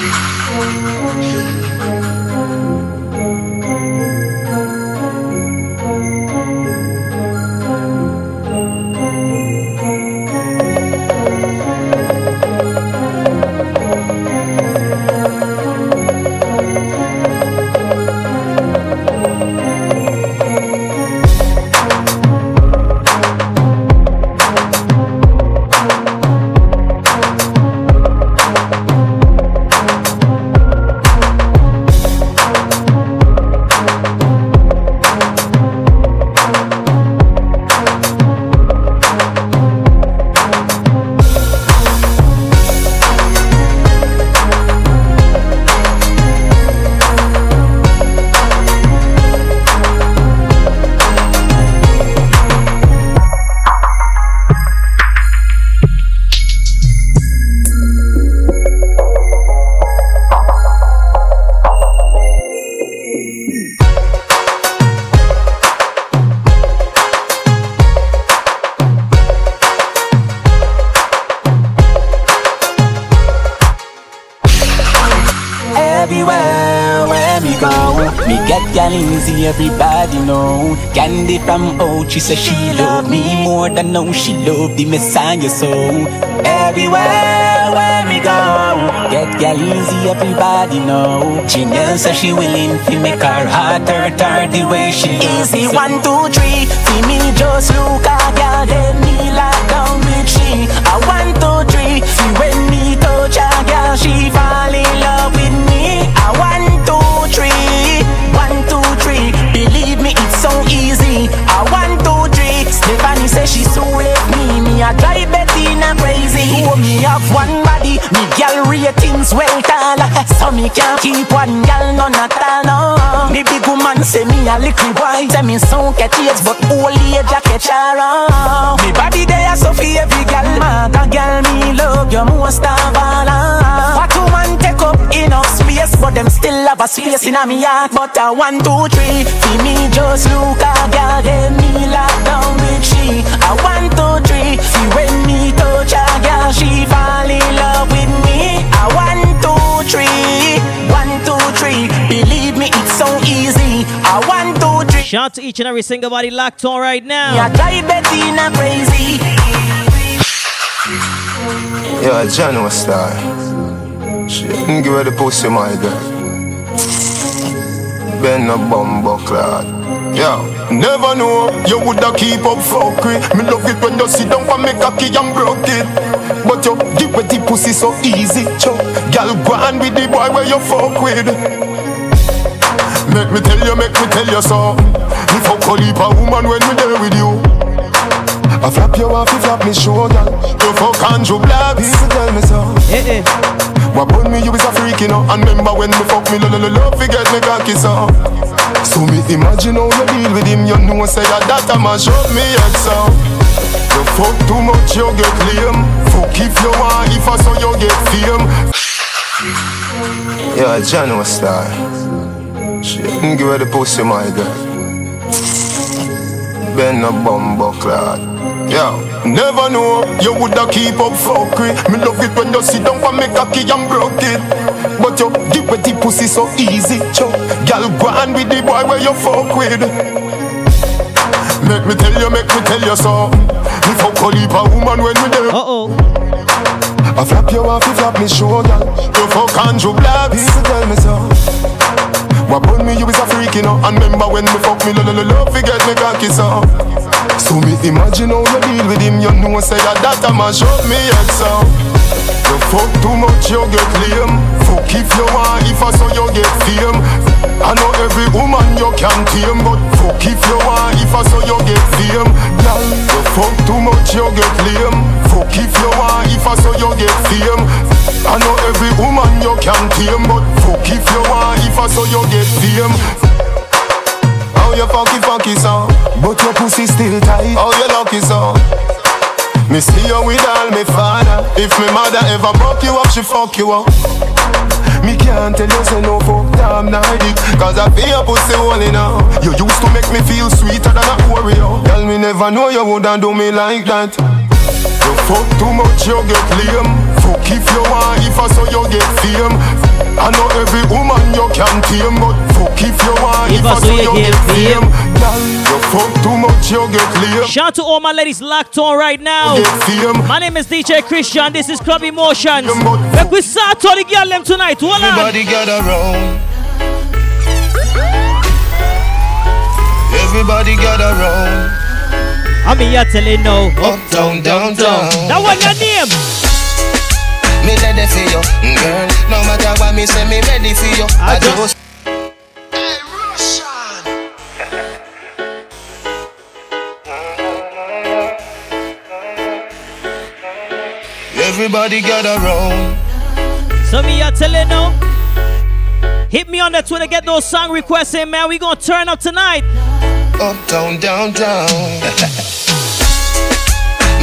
我，She said she loved me more than know she loved the Messiah. So everywhere where we go, get gal easy, everybody know. She Genius says she willing to make her heart hurt her the way she Easy one two three, see me just look ratings well tall. So me can't keep one gal none at all. No. Me big woman say me a little boy. Say me so catch age But old age a catch around Me body there so for every gal. Mother gal me love you most of all enough space But them still have a space in a me heart But a one, two, three For me just look a gal Then me lock down with she. I one, two, three. See when me touch a girl, she fall in love with me. I one, two, three. One, two, three. Believe me, it's so easy. I one, two, three. Shout out to each and every single body locked on right now. Yeah, drive Bettina crazy. Yeah, John was star. She didn't give her the pussy, my girl. Ben a bumbo clad. Yeah, never know you woulda keep up fuckery. Me love it when you sit down for me cocky and broke it. But you give with the pussy so easy, cho. Girl, go on with the boy where you fuck with. Make me tell you, make me tell you so. Me fuck a leap a woman when me there with you. I flap you off, you flap me shoulder. You fuck Andrew Black. People tell me so. Eh, eh. What burn me, you is a freak, you know. And remember when me fuck me, lo lo lo love, forget me cocky so. So me imagine how you deal with him, you know, say that that a mash up me head so. You fuck too much, you get lame. Fuck if you want, if I saw you get fame. Yeah, John was star. She didn't give her the pussy, my girl. Ben a bumbo clad. Yeah, never know you woulda keep up fuckery. Me love it when you sit down for me cocky and broke it. But you give with the pussy so easy, cho. Girl, go on with the boy where you fuck with. Make me tell you, make me tell you so. If fuck a leap a woman when we there. Uh oh. I flap you off, you flap me shoulder. You fuck Andrew Black. People tell me so. What burn me, you is a freak, you know. And remember when me fuck me, lo lo lo, love, forget me cocky so. So me imagine how you deal with him You know say that that a mash up me head so You fuck too much you get lame Fuck if you want if I saw you get fame I know every woman you can tame But fuck if you want if I saw you get fame. Girl, you fuck too much you get lame. Fuck if you want if I saw you get fame. I know every woman you can tame But fuck if you want if I saw you get fame. How you funky funky son But your pussy still tight. How you lucky son Me see you with all me father. If me mother ever broke you up, she fuck you up me can't tell you say no fuck damn Nordic Cause I feel your pussy holy now You used to make me feel sweeter than a Oreo Tell me never know you wouldn't do me like that You fuck too much, you get lame. Fuck if you want, if I saw you get fame. I know every woman you can tame, but fuck if you want, if, if I saw you get fame. Girl, you fuck too much, you get lame. Shout to all my ladies locked on right now. My name is DJ Chris John. This is Club Emotions. Make we start all the girl them tonight. Hold on. Everybody gather round. Everybody gather round. I mean, you're telling no. Up, down, down, down. That one your name. Me ready for you, mm, girl. No matter what me say, me ready for you. I, I just. Everybody gather round. So me, you're telling no. Hit me on the Twitter, get those song requests in, man. We gonna turn up tonight. Up, down, down, down.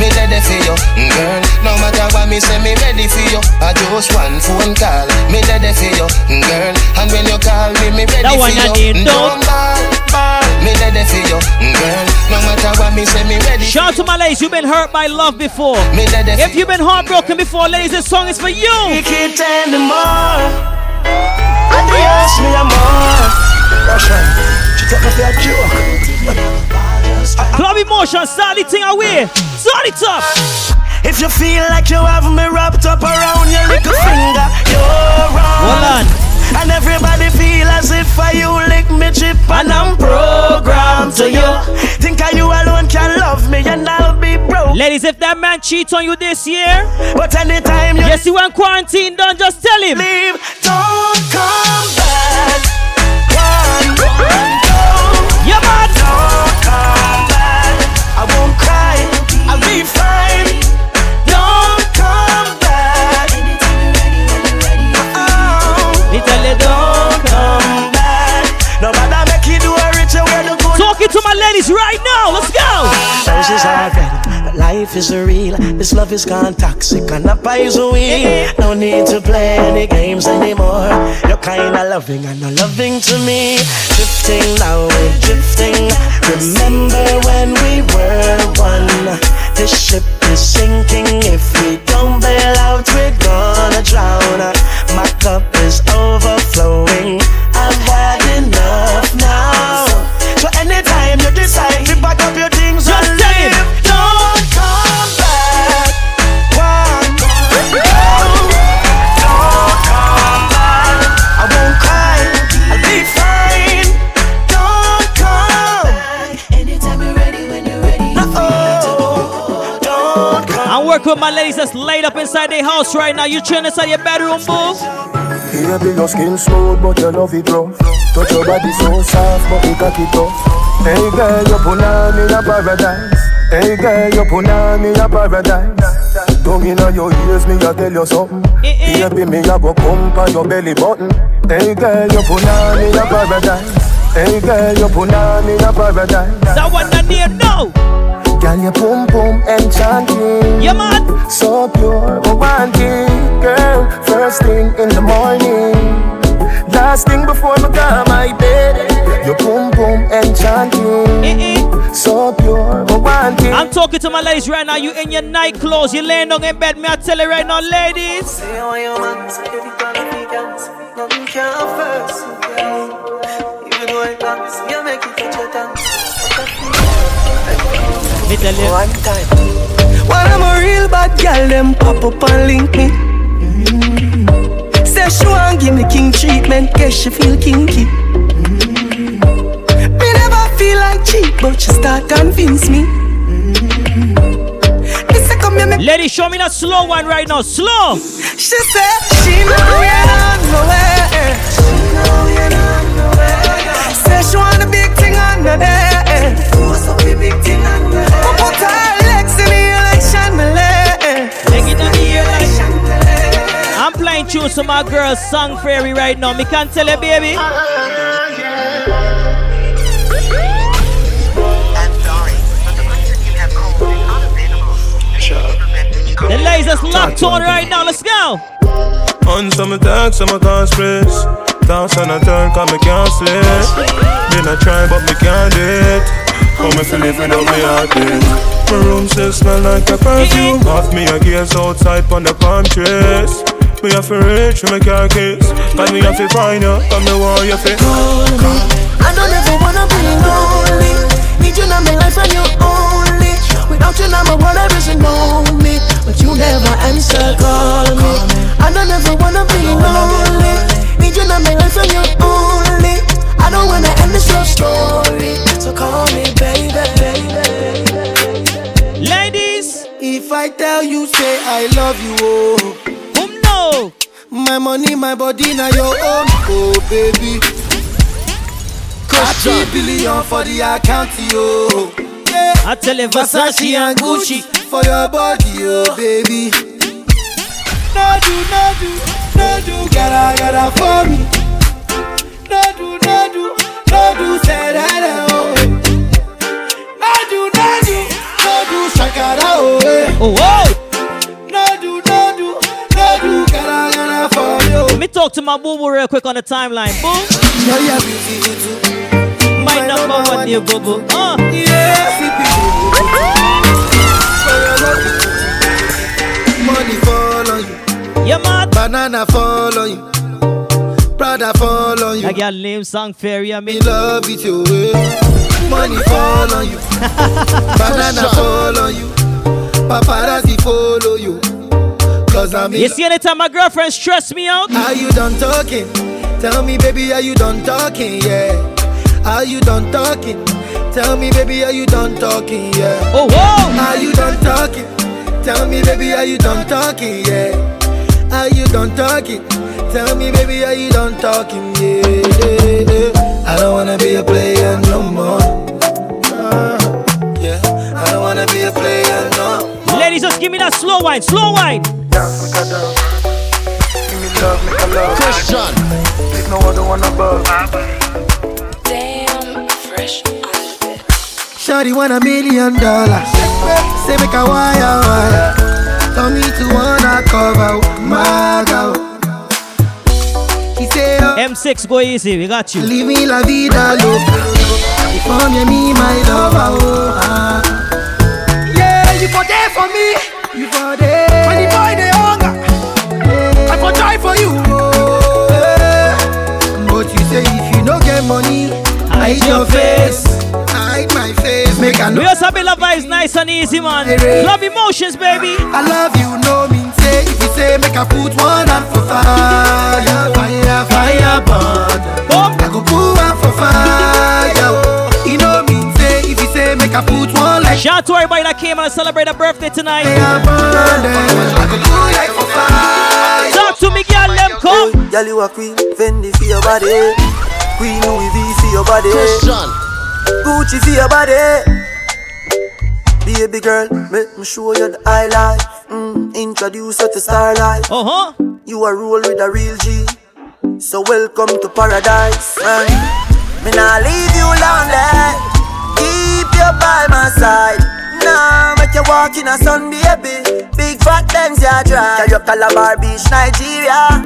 me ready for you, mm, girl. No matter what me say, me ready for you. I just one phone call, me ready for you, mm, girl. And when you call me, me ready that for you. Need, mm, don't ball, ball. Me ready for you, girl. No matter what me say, me ready. Shout to my ladies, you've been hurt by love before. Me if you've been heartbroken before, ladies, this song is for you. We can't anymore. And they ask me I'm more Russian, she take me for a joke Club emotion, start the thing away Start it up If you feel like you have me wrapped up around your little finger You're wrong Hold on and everybody feel as if I you lick me chip and I'm programmed to you. Think I you alone can love me and I'll be broke. Ladies, if that man cheats on you this year, but anytime you yes, you want quarantine done, just tell him. Leave, don't come back. One, one. Yeah, man. Ladies right now. Let's go. Roses are red, but life is real. This love is gone toxic and up is we. No need to play any games anymore. You're kinda loving and not loving to me. Drifting now, we're drifting. Remember when we were one? This ship is sinking. If we don't bail out, we're gonna drown. My cup is overflowing. With my ladies that's laid up inside their house right now. You chilling inside your bedroom, boo? Baby, your skin smooth, but your love it rough. Touch your body so soft, but you it tough. Hey girl, you put on in a paradise. Hey girl, you put on in a paradise. Don't inna your ears, me a tell you something. Baby, me a go pump on your belly button. Hey girl, you put on in a paradise. Hey girl, you put on in a paradise. That one I need no. Girl, you boom boom enchanting. Yeah, man. So pure, romantic, girl. First thing in the morning. Last thing before me go my bed. Your boom boom enchanting. So pure, romantic. I'm talking to my ladies right now. You in your night clothes. You laying down in bed. Me, I tell you right now, ladies. Say how your man say if you gonna be nothing can first. Even though it comes, you make it touch your tongue. Me tell you. One time. When I'm a real bad girl, them pop up and link me. Mm-hmm. Say she want give me king treatment, guess she feel kinky. Mm-hmm. Me never feel like cheap, but she start convince me. Mm-hmm. Me say come here, me. Lady, show me that slow one right now. Slow. She said she know you're not nowhere. She know you're not nowhere. Say she want a big thing on the head. What's up, big thing Tunes to my girl Song Fairy right now. Me can't tell you, baby. The lasers locked on right now. Let's go. On some attack, some can't stress. Dance on a turn, cause me can't slip. Been a try, but me can't do it. Come if you live without me heart. My room still smell like a perfume. Off me a gears outside on the palm trees. Me have to reach for my car keys. But me have to find you, but me want you to call me. I don't ever wanna be lonely. Need you in my life and you only. Without you, number one, I doesn't know me. But you never answer, call me. I don't ever wanna be lonely. Need you in my life and you only. I don't wanna end this love story. So call me, baby. Ladies, if I tell you, say I love you, oh. My money, my body, now your own, oh baby. Thirty billion for the account, yo. Yeah. I tell you, Versace and Gucci for your body, oh baby. No do, no do, no do, gotta, gotta for me. No do, no do, no do, say that, oh. Eh. No do, no do, no do, shakara, oh. Eh. Oh, whoa. You. Let me talk to my boo boo real quick on the timeline. Boom. Yeah, yeah, too my number one dear boo boo. Uh. Money fall on you. Yeah, man. Banana fall on you. Prada fall on you. I got name song fairy. I mean, Me love it your way. Money fall on you. Banana fall on you. Paparazzi follow you. Cause I'm You see, anytime my girlfriend stress me out, are you done talking? Tell me, baby, are you done talking? Yeah. Are you done talking? Tell me, baby, are you done talking? Yeah. Oh, whoa. Are you done talking? Tell me, baby, are you done talking? Yeah. Are you done talking? Tell me, baby, are you done talking? Yeah. I don't wanna be a player no more. Uh, give me that slow wine, slow wine. Dance, make a dance. Give me love, make a love. Chris John. There's no other one above. Damn, fresh Shawty want a million dollars. Say make a wire wire. Tell me to wanna cover my girl. He say oh, M6, go easy, we got you. Leave me la vida loca. For me, me my lover. Oh, ah. Yeah, you for there for me. You for there. When the boy they hunger, yeah. I for try for you. Oh, yeah. But you say if you no get money, hide your face. Hide my face. Make a no. We also be love vibes nice and easy, man. Love emotions, baby. I love you, no mean say. If you say make I put one hand for fire, fire, fire, burn. I go put one for fire. I put one like. Shout out to everybody that came and celebrate a birthday tonight. Fire, burn them. I go do like for fire. Talk to me, girl, them come. Girl, you a queen, Fendi for your body. Queen Louis V for your body. Chris John. Gucci for your body. Baby girl, make me show you the high life. Mm, introduce you to star life. Uh huh. You are roll with a real G. So welcome to paradise. Man. Me nah leave you lonely. Keep you by my side. Nah, make you walk in a sun, baby. Big fat Benz ya drive. Carry up Calabar Beach, Nigeria.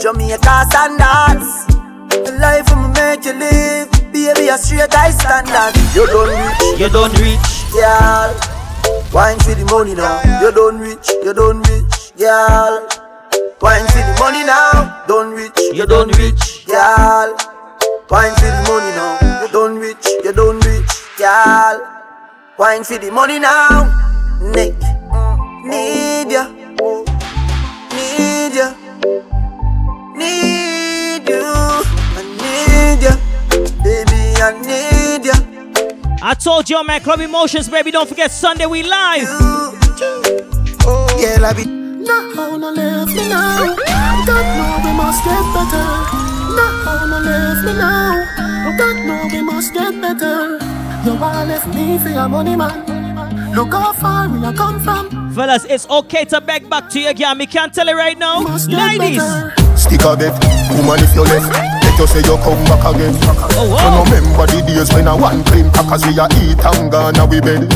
Jamaica standards. The life I'ma make you live. Baby, a straight high standard. You don't reach, You don't reach. girl. Wine for the money now. You don't reach, you don't reach, girl. Wine for the money now. Don't reach, You don't reach. girl. Wine for the money now. You don't reach, you don't reach, girl. Wine for the money now. Nick, need ya, need ya, need you. I need ya, baby. I need ya. I told you, man, Club Emotions, baby. Don't forget Sunday we live. Oh, Yeah, I be. No, no, left me now. God know we must get better. No, no, left me now. God know we must get better. You all left me for your money, man. Look how far we are come from. Fellas, it's okay to beg back to you again. Me can't tell it right now. Must get Ladies. better. Stick a bet, woman if you left Let you say you come back again Oh, You wow. no remember the days when I want clean Cause we a eat and gone we bed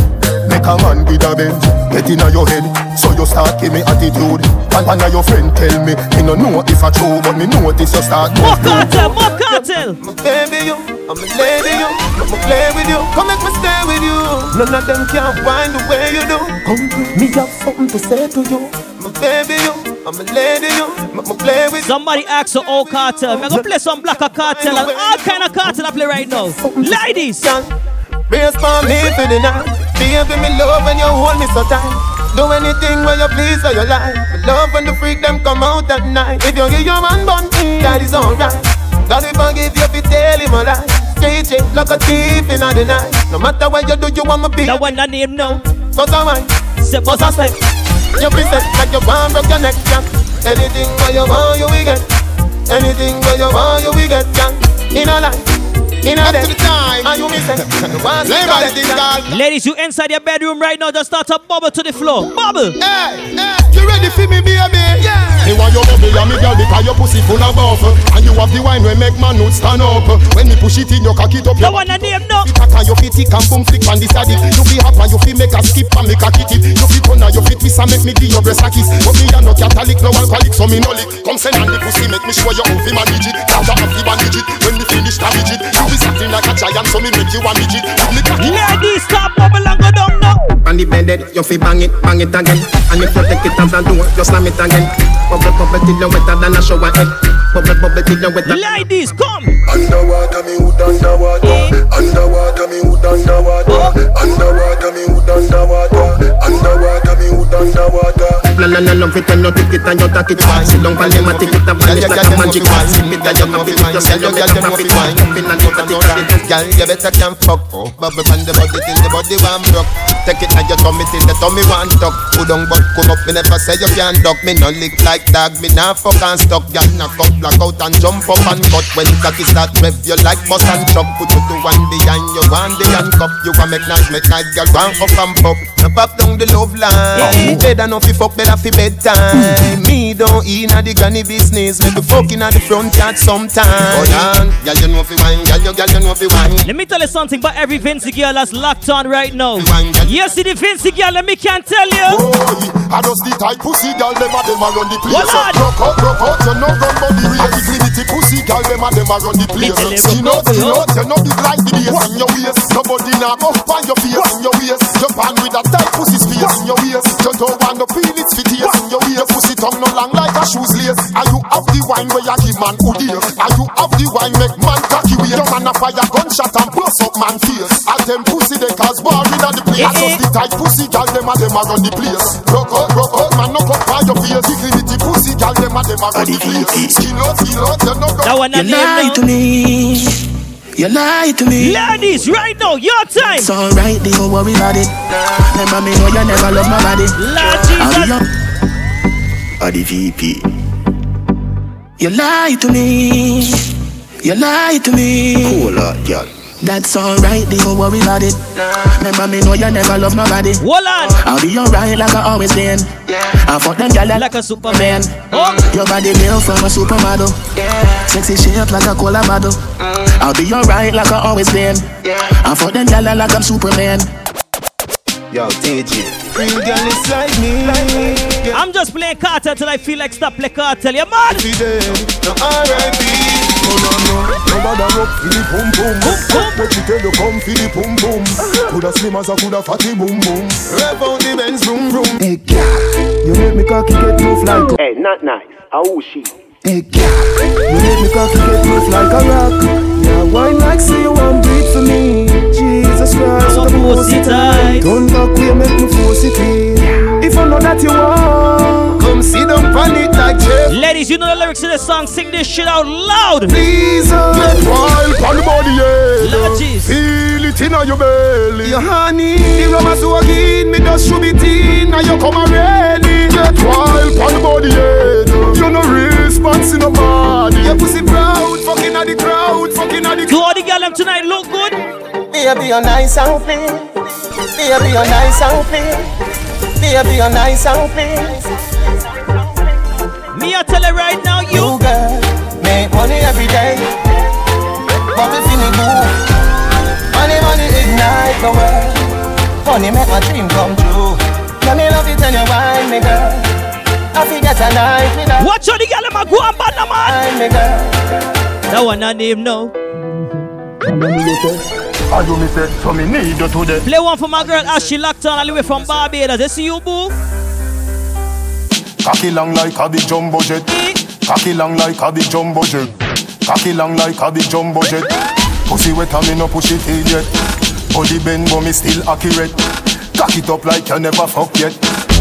Make a man with a bend, get inna your head. So you start give me attitude. And one of your friend tell me, me no know if I true, but me notice you start. More cartel, more cartel. My baby, you, I'm a lady, you. I'ma play with you. Come make me stay with you. None of them can find the way you do. Come, me have something to say to you. My baby, you. I'm a lady, you. I'ma play with Somebody ask for old Kartel. I'm gonna play some black Kartel and all kind of Kartel I play right now. Ladies. Brace for me for the night. Baby, me love when you hold me so tight. Do anything when you please for your life. Love when the freak them come out at night. If you give your man bun, that is alright. God if I give you, fi tell him a lie. Straight shit like a thief in the night. No matter what you do, you want me be. That one that name now. Bust a wine, Step bust a step. You present like you want broke your neck, yeah. Anything where you want, you will get. Anything where you want, you will get, yeah. In a life. In a day, and you miss it. You want to go let it go. Ladies, you inside your bedroom right now, just start to bubble to the floor. Bubble. Hey, hey, you ready for me, baby? Yeah. Me want your bubble and me girl because your pussy full of buff And you have the wine when make man nude stand up. When me push it in, you cock it up That one that name no. It and you fit tick and boom flick and this a You fi hop and you fi make a skip and make a kick it. You fi turn and you fi twist and make me do your breast a kiss. But me a no Catholic, no alcoholic, so me no lick. Come send on the pussy, make me show you how fi manage it. Now you have to manage it, when me finish damage it. You be acting like a giant, so me make you a midget. You me cock it Ladies, stop bubble and go down now. On the bed, you fi bang it, bang it again. And if you take it as a door, you slam it again. Bubble, bubble till you wetter than a shower head. Bubble, bubble till you wetter. Ladies, come. Underwater, me hood underwater eh? oh? Underwater, me hood underwater Underwater, me hood underwater Underwater, me hood underwater La la la love it and you take it and you take it. Sit down for them and take it and vanish like a magic. Sip it and you have it, you sell, you get a profit. Up in and out of the credit. Girl, you better can fuck. Oh, bubble on the body till the body one broke. Take it and you tummy till the tummy one tuck. Who don't but come up, me never say you can't duck. Me no lick like dog, me nah fuck and stuck. Girl, knock up, black out and jump up and cut. When cocky start rev, you like bus and truck. Put you to one behind you, one the handcuff. You can make nice, make nice, girl, one up and pop. No pop down the love line. Better no fi fuck, better fi bedtime. Me don't inna the granny business. Make me fuck inna the front yard sometime. Hold on, girl, you know fi wine, girl, you girl, you know fi wine. Let me tell you something about every Vincy girl that's locked on right now. Yes, see the Vincy girl, let me can tell you. Boy, I just the type pussy girl, them a them a run the place. What on? Rock out, rock out, you know run body race. Dignity pussy girl, them a them a run the place. Skin out, skin out, you know big like the bass in your waist. Nobody now go find your face in your waist. Jump on with a tight pussy space in your waist. You don't want no feel it fit tears in your waist. Your pussy tongue no long like a shoes lace. Are you have the wine where you give man who dear? Are you have the wine make man cocky way? Your man a fire gunshot and bust up man face. At them pussy they cause war in the place. I just the tight pussy girl, them a them a run the place. Rock out, rock out, man, knock up on your face. Dignity pussy girl, them a them a run the place. Skin out, skin out, you know That one that You lie name to me. You lie to me. Ladies, right now, your time. It's alright, don't worry about it. Remember me, know you never love my body. Lord I'll be your or the VP. You lie to me. You lie to me. Cool out, girl. That's alright, don't worry about it. Remember me, know you never love nobody. body. Hold on. I'll be alright like I always been. Yeah. I fuck them gyal Like a Superman. man. Oh. Your body built from a supermodel. Sexy shape like a cola bottle. I'll be alright like I always been. Yeah. I fuck them gyal like I'm Superman. Yo, TG. Real girl is like me. Yeah, I'm just playing Kartel till I feel like stop play Kartel. Yeah, man. she dead. No R.I.P. No, no, no, no bother up for the boom boom. What you tell you come for the boom boom. Uh-huh. Coulda slim as a coulda fatty boom boom. Rev out the Benz, vroom, vroom. Hey, girl, you make me cocky get move like Hey, not nice. How she? Hey, girl, you make me cocky get move like a rock. Yeah, wine like say you want breathe for me. Jesus Christ, I'ma the force it tight. Don't back way, make me force it in. If I know that you want, Ladies, you know the lyrics to this song. Sing this shit out loud. please, uh, Wild pon the body, yeah. Lord Jesus. Feel it inna your belly. Your honey, the rubber so again, me just should be in. Now you come already. Get wild pon the body, yeah. You no response in the body. Your pussy proud, fucking at the crowd, fucking at the Do all the girl them tonight look good? Baby, you're nice and clean. Baby, you're nice and clean. Baby, you're nice and clean. Me, I tell you right now, you. You girl, make money every day. But we feel it do. Money, money ignite the world. Money, make my dream come true. Let me love you when you wine me, girl. I forget a night with her. Watch out the girl, I'm a go and bad man. Wine me, girl. That one I name now. I do me say, so me need you today. Play one for my girl as she locked on all the way from Barbados. They see you, boo. Cocky long like a big jumbo jet. Cocky long like a big jumbo jet. Cocky long like a big jumbo jet. Pussy wet and me no push it in yet. Body bend but me still accurate. Cock it up like you never fuck yet.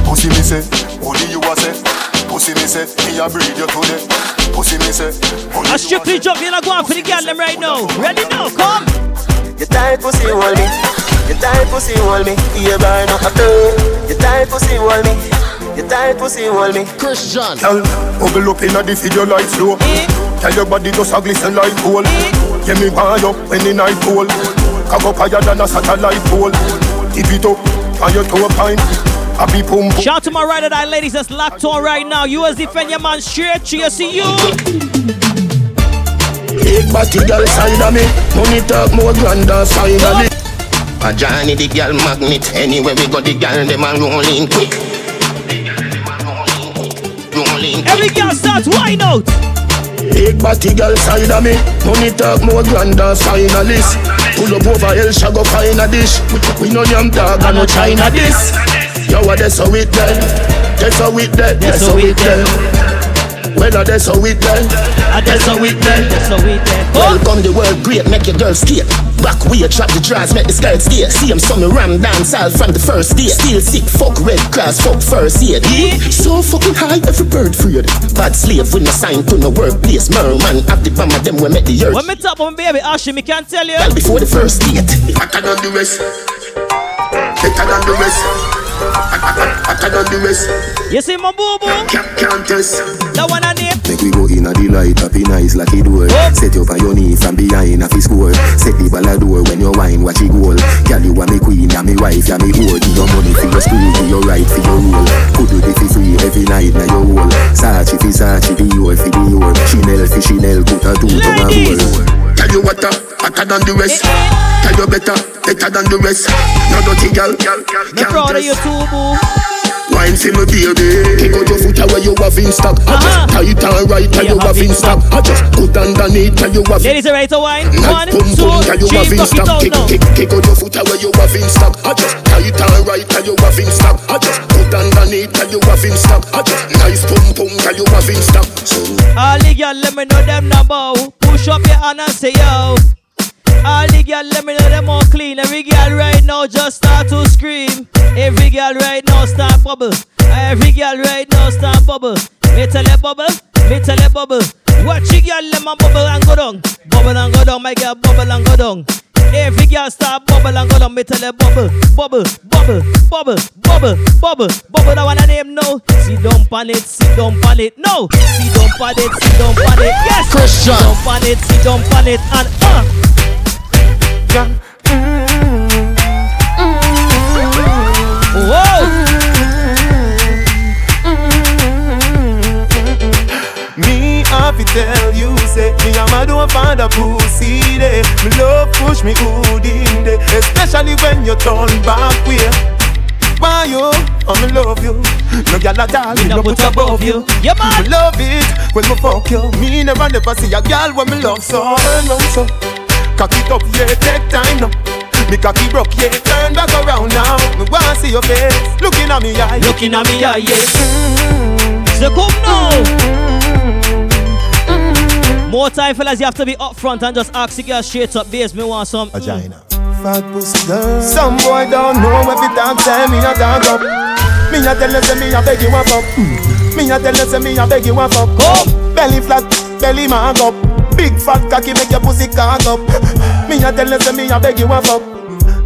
Pussy me say, only you a say. Pussy me say, me a breed you today. Pussy me say, only I strictly jump in and go on for the girl them right now. Ready now, come. You tight pussy hold me. You tight pussy hold me. You burn up a You tight pussy hold me. You tight pussy hold me. Chris John. Girl, bubble up inna the video like flow. Tell your body just a glisten like gold. Yeah, me want you when the night cold. Cock up higher than a satellite pole. Tip it up on your toe pine. Happy pum pum. Shout to my right or die ladies that's locked on right now. You as defend your man straight to you see you. Big body girl side of me. Money talk more grander side of me. A Johnny the girl magnet. Anywhere we go, the girl them a rolling quick. Rolling. Every girl starts wine out. Big body girl side of me. Money talk more grander finalist. Pull up over El Shago find a dish. We, we no yam dog and no China this. Yo, what that's how it done. That's how it done. That's how it done. Well, that's how it done. That's how it done. That's how it done. Welcome the world great, make your girl skate. Back way, drop the drawers, make the skirt stay. See him some ram down all from the first day. Still sick, fuck red cross, fuck first aid. So fucking high, every bird freed. Bad slave with no sign to no workplace. Merman, have the bomb of them we make the earth. When me top on baby Ashley, me can't tell you. Girl before the first date. Hotter than the rest. Better than the rest. Hotter than the rest. You see my boo boo? Can't, test. That one I name. Make we go in a delight, up in eyes like it door. Oh. Set you up on your knee from behind a score. Set the ball a door when you wine, watch it goal. Girl, you are me queen, you me wife, you me whore. Give your money for your school, give your right for your role. Could do the fi free every night now your whole. Sachi fi Sachi, Dior fi Dior. Chanel fi Chanel, put a two to my hole. Tell you what, uh, hotter than the rest. Tell you better, better than the rest. No dirty girl, girl, girl, Me proud of you too, boo. Wine for me baby. Kick out your foot away you have uh-huh. in stock? I just tight and right and you have in stock? I just put underneath and you have Ladies are ready to wine. One, Nice pum two, pum and you have three, in fuck it stock? Out Kick, now. kick, kick out your foot away you have in stock? I just tight and right and you have in stock? I just put underneath and you have in stock? I just nice pum pum and you have in stock? So All the girl let me know them number. Push up your hand and say yo. All the girl let me know them all clean. Every girl right now just start to scream. Every girl right now start bubble. Every girl right now start bubble. Me tell you bubble, me tell you bubble. Watch your girl let me bubble and go down. Bubble and go down, my girl bubble and go down. Every girl start bubble and go down. Me tell you bubble, bubble, bubble, bubble, bubble, bubble, bubble. That one I name no. Sit down on it, sit down on it. No, sit down on it, sit down on it. Yes, Chris John. Sit down on it, sit down on it, and uh. Mm-hmm. Mm-hmm. Me have to tell you, say Me and my don't find a pussy there Me love push me good in there Especially when you turn back way. Why you? I'm love you. No girl at all, me no put above you. Yeah man. Me love it when me fuck you. Me never never see a girl when me love so Turn round so Cock it up, yeah, take time now. Me cocky broke, yeah, turn back around now. Me wanna see your face, looking at me eye Looking at me eye, yes So come now. More time fellas, you have to be up front and just ask the girl straight up. Base me want some Vagina. Fat pussy girl. Some boy don't know if it talk say me a talk up. Me a tell you say me a beg you a fuck. Mm. Me a tell you say me a beg you a fuck. Come. Belly flat, belly mag up Big fat cocky make your pussy cock up. Me a tell you say me a beg you a fuck.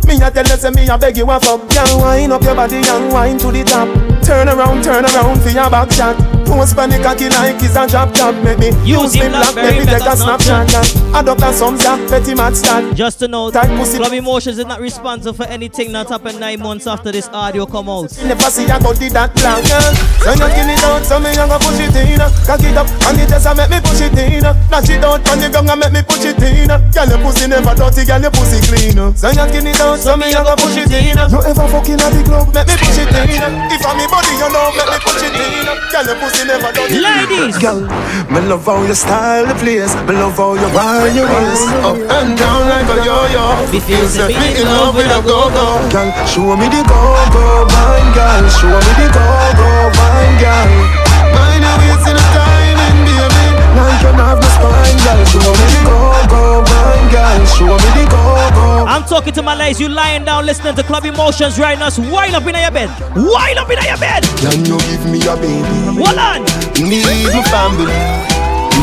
Me a tell you say me a beg you a fuck. Girl wind up your body and wind to the top. Turn around, turn around for your back shot Post the cocky like it's a drop top Make me Use use him Blackberry, make me take a snapshot yeah. Adopt a some ya, petty mad stat Just to know, Tight pussy Club Emotions is not responsible for anything that happened nine months after this audio come out. Never see a body that black girl So you kill it out, so me a go push it in Cock it up and it just a make me push it in. Dash it out on the ground and make me push it in. Girl, your pussy never dirty, girl, your pussy clean. So you skin it out, so me a go push it in. You ever fucking at the club, make me push it in. If I'm me body, you know, make me push it in. Girl, your pussy never dirty. Ladies, girl, me love how you style the place. Me love how you wind your waist up and down like a yo-yo. Me feel say me in love with a go-go. Girl, show me the go-go, wine, girl. Show me the go-go, wine, girl. Mind your waist in a timing, baby. Like you have the spine, girl. Show me the go-go, wine, talking to my ladies. You lying down listening to Club Emotions right now. So wind up in your bed. Wind up in your bed. Can you give me a baby? Hold on. Need my family.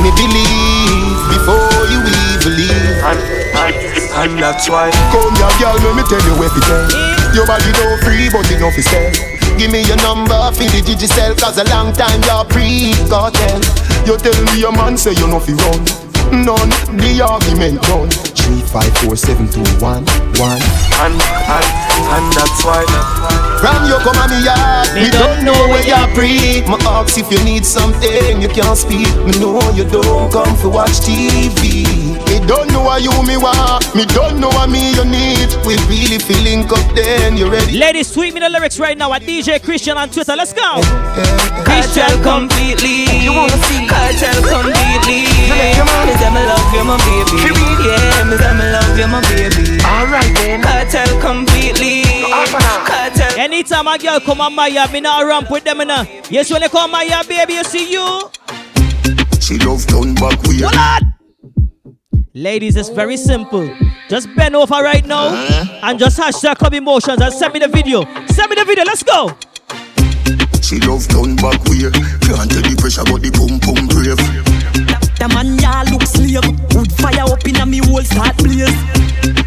Me believe before you even leave. And, that's why. Come here, girl, let me tell you everything. Your body no free, but enough is sell. Give me your number for the digicel Cause a long time you're pre-cartel You tell me your man say you know fi run None, the argument done. Three, five, four, seven, two, one, one. And, and, and that's why. From you come on me yard Me don't know where you're pre My ask if you need something. You can't speak. Me know you don't come for watch TV Me don't know what you me want Me don't know what me you need We really feeling up then you ready Ladies, tweet me the lyrics right now at DJ Chris John on Twitter. Let's go. Cartel completely. You wanna see cartel completely. Me say me love you, my baby. Yeah, me say me love you, my baby. Alright then. Cartel completely. Cartel. Anytime a girl come on my yard, me not ramp with them, inna. Yes, when they come my yard, baby, you see you. She love turn back weird. Hold on. Ladies, it's very simple. Just bend over right now and just hashtag Club Emotions and send me the video. Send me the video. Let's go. She love turn back weird. Can't tell the pressure, but the pum pum brave. The man ya look slave. Wood fire up in a me whole start blaze.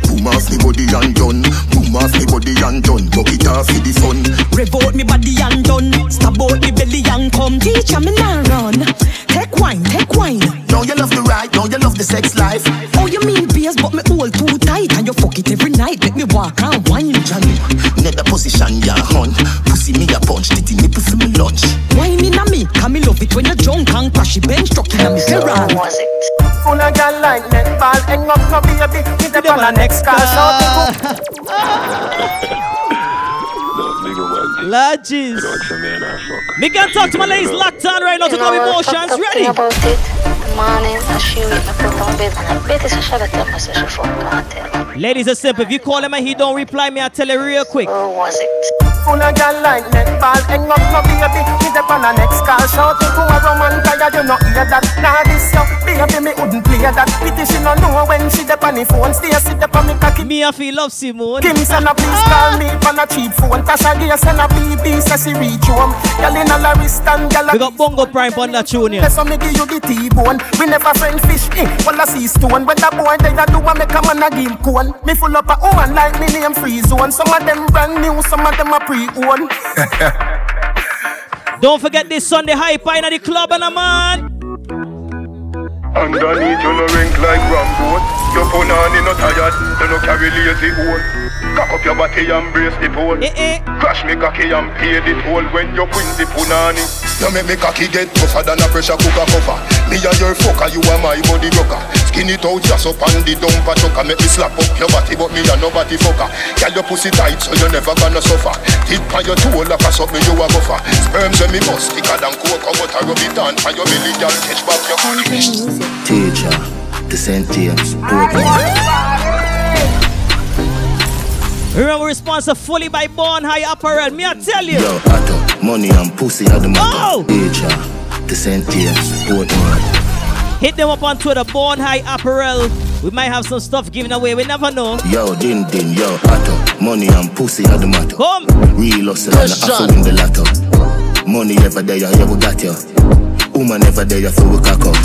Boom off me body and done. Boom off me body and done. Buck it off the fun. Rev out me body and done. Stab out me belly and come. Teacher me nah run. Take wine, take wine. Now you love the ride, now you love the sex life. Oh, you mean beers, but me hold too tight and you fuck it every night. Make me walk and wine. Johnny, net the position ya hunt. Pussy me a punch, titty nipple for me lunch. Wine in a me, come me love it when you drunk and crash it bench truck in a me Ferrari. Full of girl like netball, hang up no baby. Hit them on the next car, shout Lord jeez. Me can talk to my ladies locked on right now to You Club know, Emotions. Ready? about it. Morning, I shoot, I put on bed, and I bet it's a shot at them, I say she fuck cartel. Ladies, it's simple. If you call him and he don't reply me, I tell you real quick. Who was it? Full of girl like netball, hang up no baby. Hit them on the next car, shout to a woman tired, you no hear that. Nah this yo, baby me wouldn't play that. Pity she no know when she dep on the phone, stay sit dep on me cocky. Me I feel love Simone. Kim send a please call me on a cheap phone. Tasha Gay send a BB, say she reach home. Girl in a la wrist and girl a We got Bongo Prime on that tune here. So me give you the T-bone. We never friend fish, eh? Well, I see stone. When the boy they a do a make a man a game cone. Me full up a woman like me name free zone. Some of them brand new, some of them a pre-owned. Don't forget this Sunday hype in the club and a man. Underneath you no rank like Rambo Your punani no tired, you no carry lazy own Cock up your body and brace the pole eh, eh. Crash me cocky and pay the toll when you win the punani You make me cocky get tougher than a pressure cooker cover. Me and your fucker, you are my body rocker. Skin it out just up on the dumper chucker. Make me slap up your body, but me a nobody fucker. Girl, your pussy tight, so you never gonna suffer. Tip on your toe like a something you a buffer. Sperms when me bust thicker than coke, but I rub it on for your belly, girl. Catch back your Teacher, the St. James, Remember, we're sponsored fully by Born High Apparel. Me I tell you. Yo, Otto, money and pussy are the matter. Oh! Teacher, uh, the St. James, Portman. Hit them up on Twitter, Born High Apparel. We might have some stuff given away. We never know. Yo, din din, yo, Otto, money and pussy are the matter. Come. Real hustle and I have to win the lotto. Money ever there, yeah, we got you. Woman ever there, for we cock up.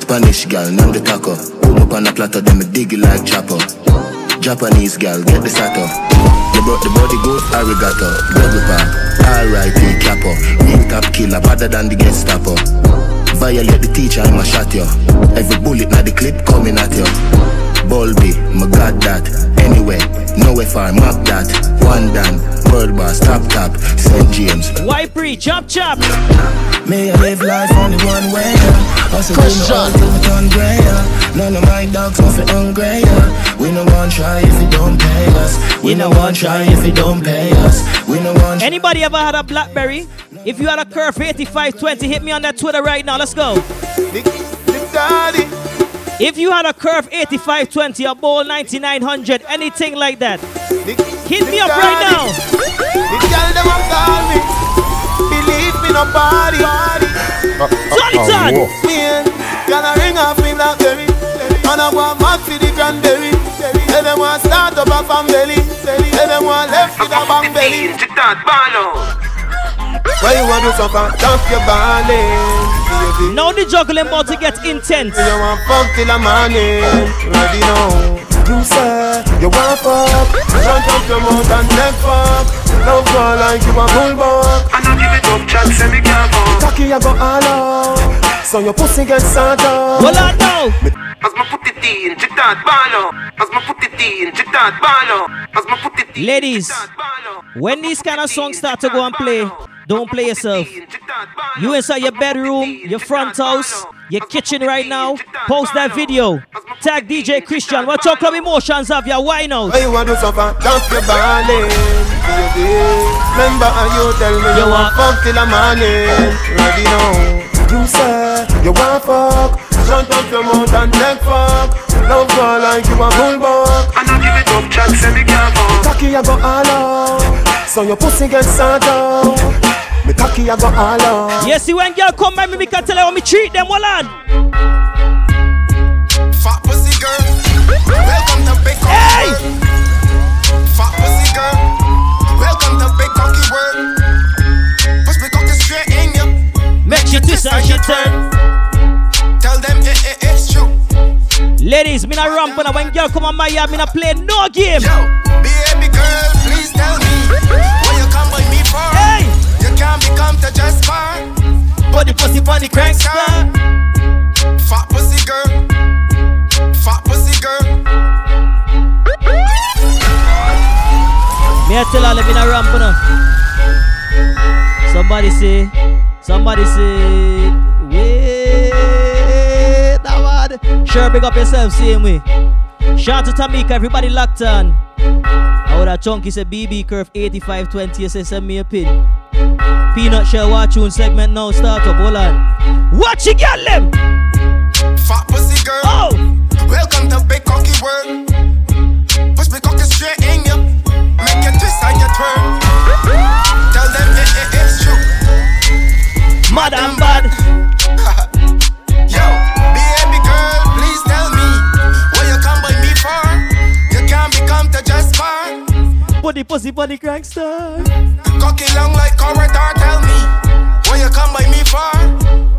Spanish girl, name the taco. Boom up on a platter, them me dig it like chopper. Japanese girl, get the sato. You brought the body good, arigato. Double pop, R.I.P. capo. Real top killer, better than the Gestapo. Violate the teacher, I'ma shot you. Every bullet na the clip coming at you. Bulby, my got that. Anyway, nowhere far, map that. One done, world boss, top top, St. James. White pre, chop chop. May I live life only one way. Hustle do me all till me turn grey. None of my dogs off nothing hungry. We no one try if you don't pay us. We no one try if you don't pay us. We no one. Anybody ever had a BlackBerry? If you had a curve 8520, hit me on that Twitter right now. Let's go. Big, big daddy. If you had a curve 8520, a Bold 9900, anything like that, hit me up right now. The girl them a call me. Believe me nobody. Turn it on. Me, gonna ring off me blackberry. And I want mad for the cranberry. Say them want start up a family. Say them want left with a bang belly. Why you want to suffer? Dump your balling. Now the juggling about to get intense. You want fuck till the morning. Ready now. You say you want fuck. Don't up your mouth and neck fuck. Love go like you a bulldog. And I give it up, chat, say me can't fuck. Cocky you go all out. So your pussy get started. Hold on now. As my put it in, check that ball As my put it in, check that ball As my put it in. Ladies, when these kind of songs start to go and play, don't play yourself. You inside your bedroom, your front house, your kitchen right now, post that video. Tag DJ Chris John. What your club emotions of your wine out? Why you want to suffer? Dump your balling. Baby. Remember how you tell me you want fuck till the morning. Ready now. You say you want fuck. Shut up your mouth and neck fuck. Love go like you a bulldog. And I give it up, chat, say me can't fuck. Cocky you go all out. So your pussy get started. Me cocky you go all out. Yes, see when girl come by me, me can tell her how me treat them, well on. Fat pussy girl, welcome to Big Cocky Hey! World. Fat pussy girl, welcome to Big Cocky World. Push me cocky straight in ya. Make you twist and she turn. Tell them eh, eh, it's true. Ladies, me not ramp on when girl come on my yard, me not play no game. Yo, Put the pussy on the crank star. Fat pussy girl, fat pussy girl. Me I tell her, let me not ramp on. Somebody say, somebody say, wait, that one. Sure, big up yourself, same way. Shout to Tamika, everybody locked on. I would have chunky say BB curve 8520, you say send me a pin. Peanut shell watch tune segment now start up, hold on. Watch it, get them! Fat pussy girl. Oh! Welcome to Big Cocky World. Push me cocky straight in ya. Make you twist and you twirl. Tell them eh, eh, it's true. Mad and bad. The pussy the crank star. Cocky long like corridor. Tell me what you come by me for.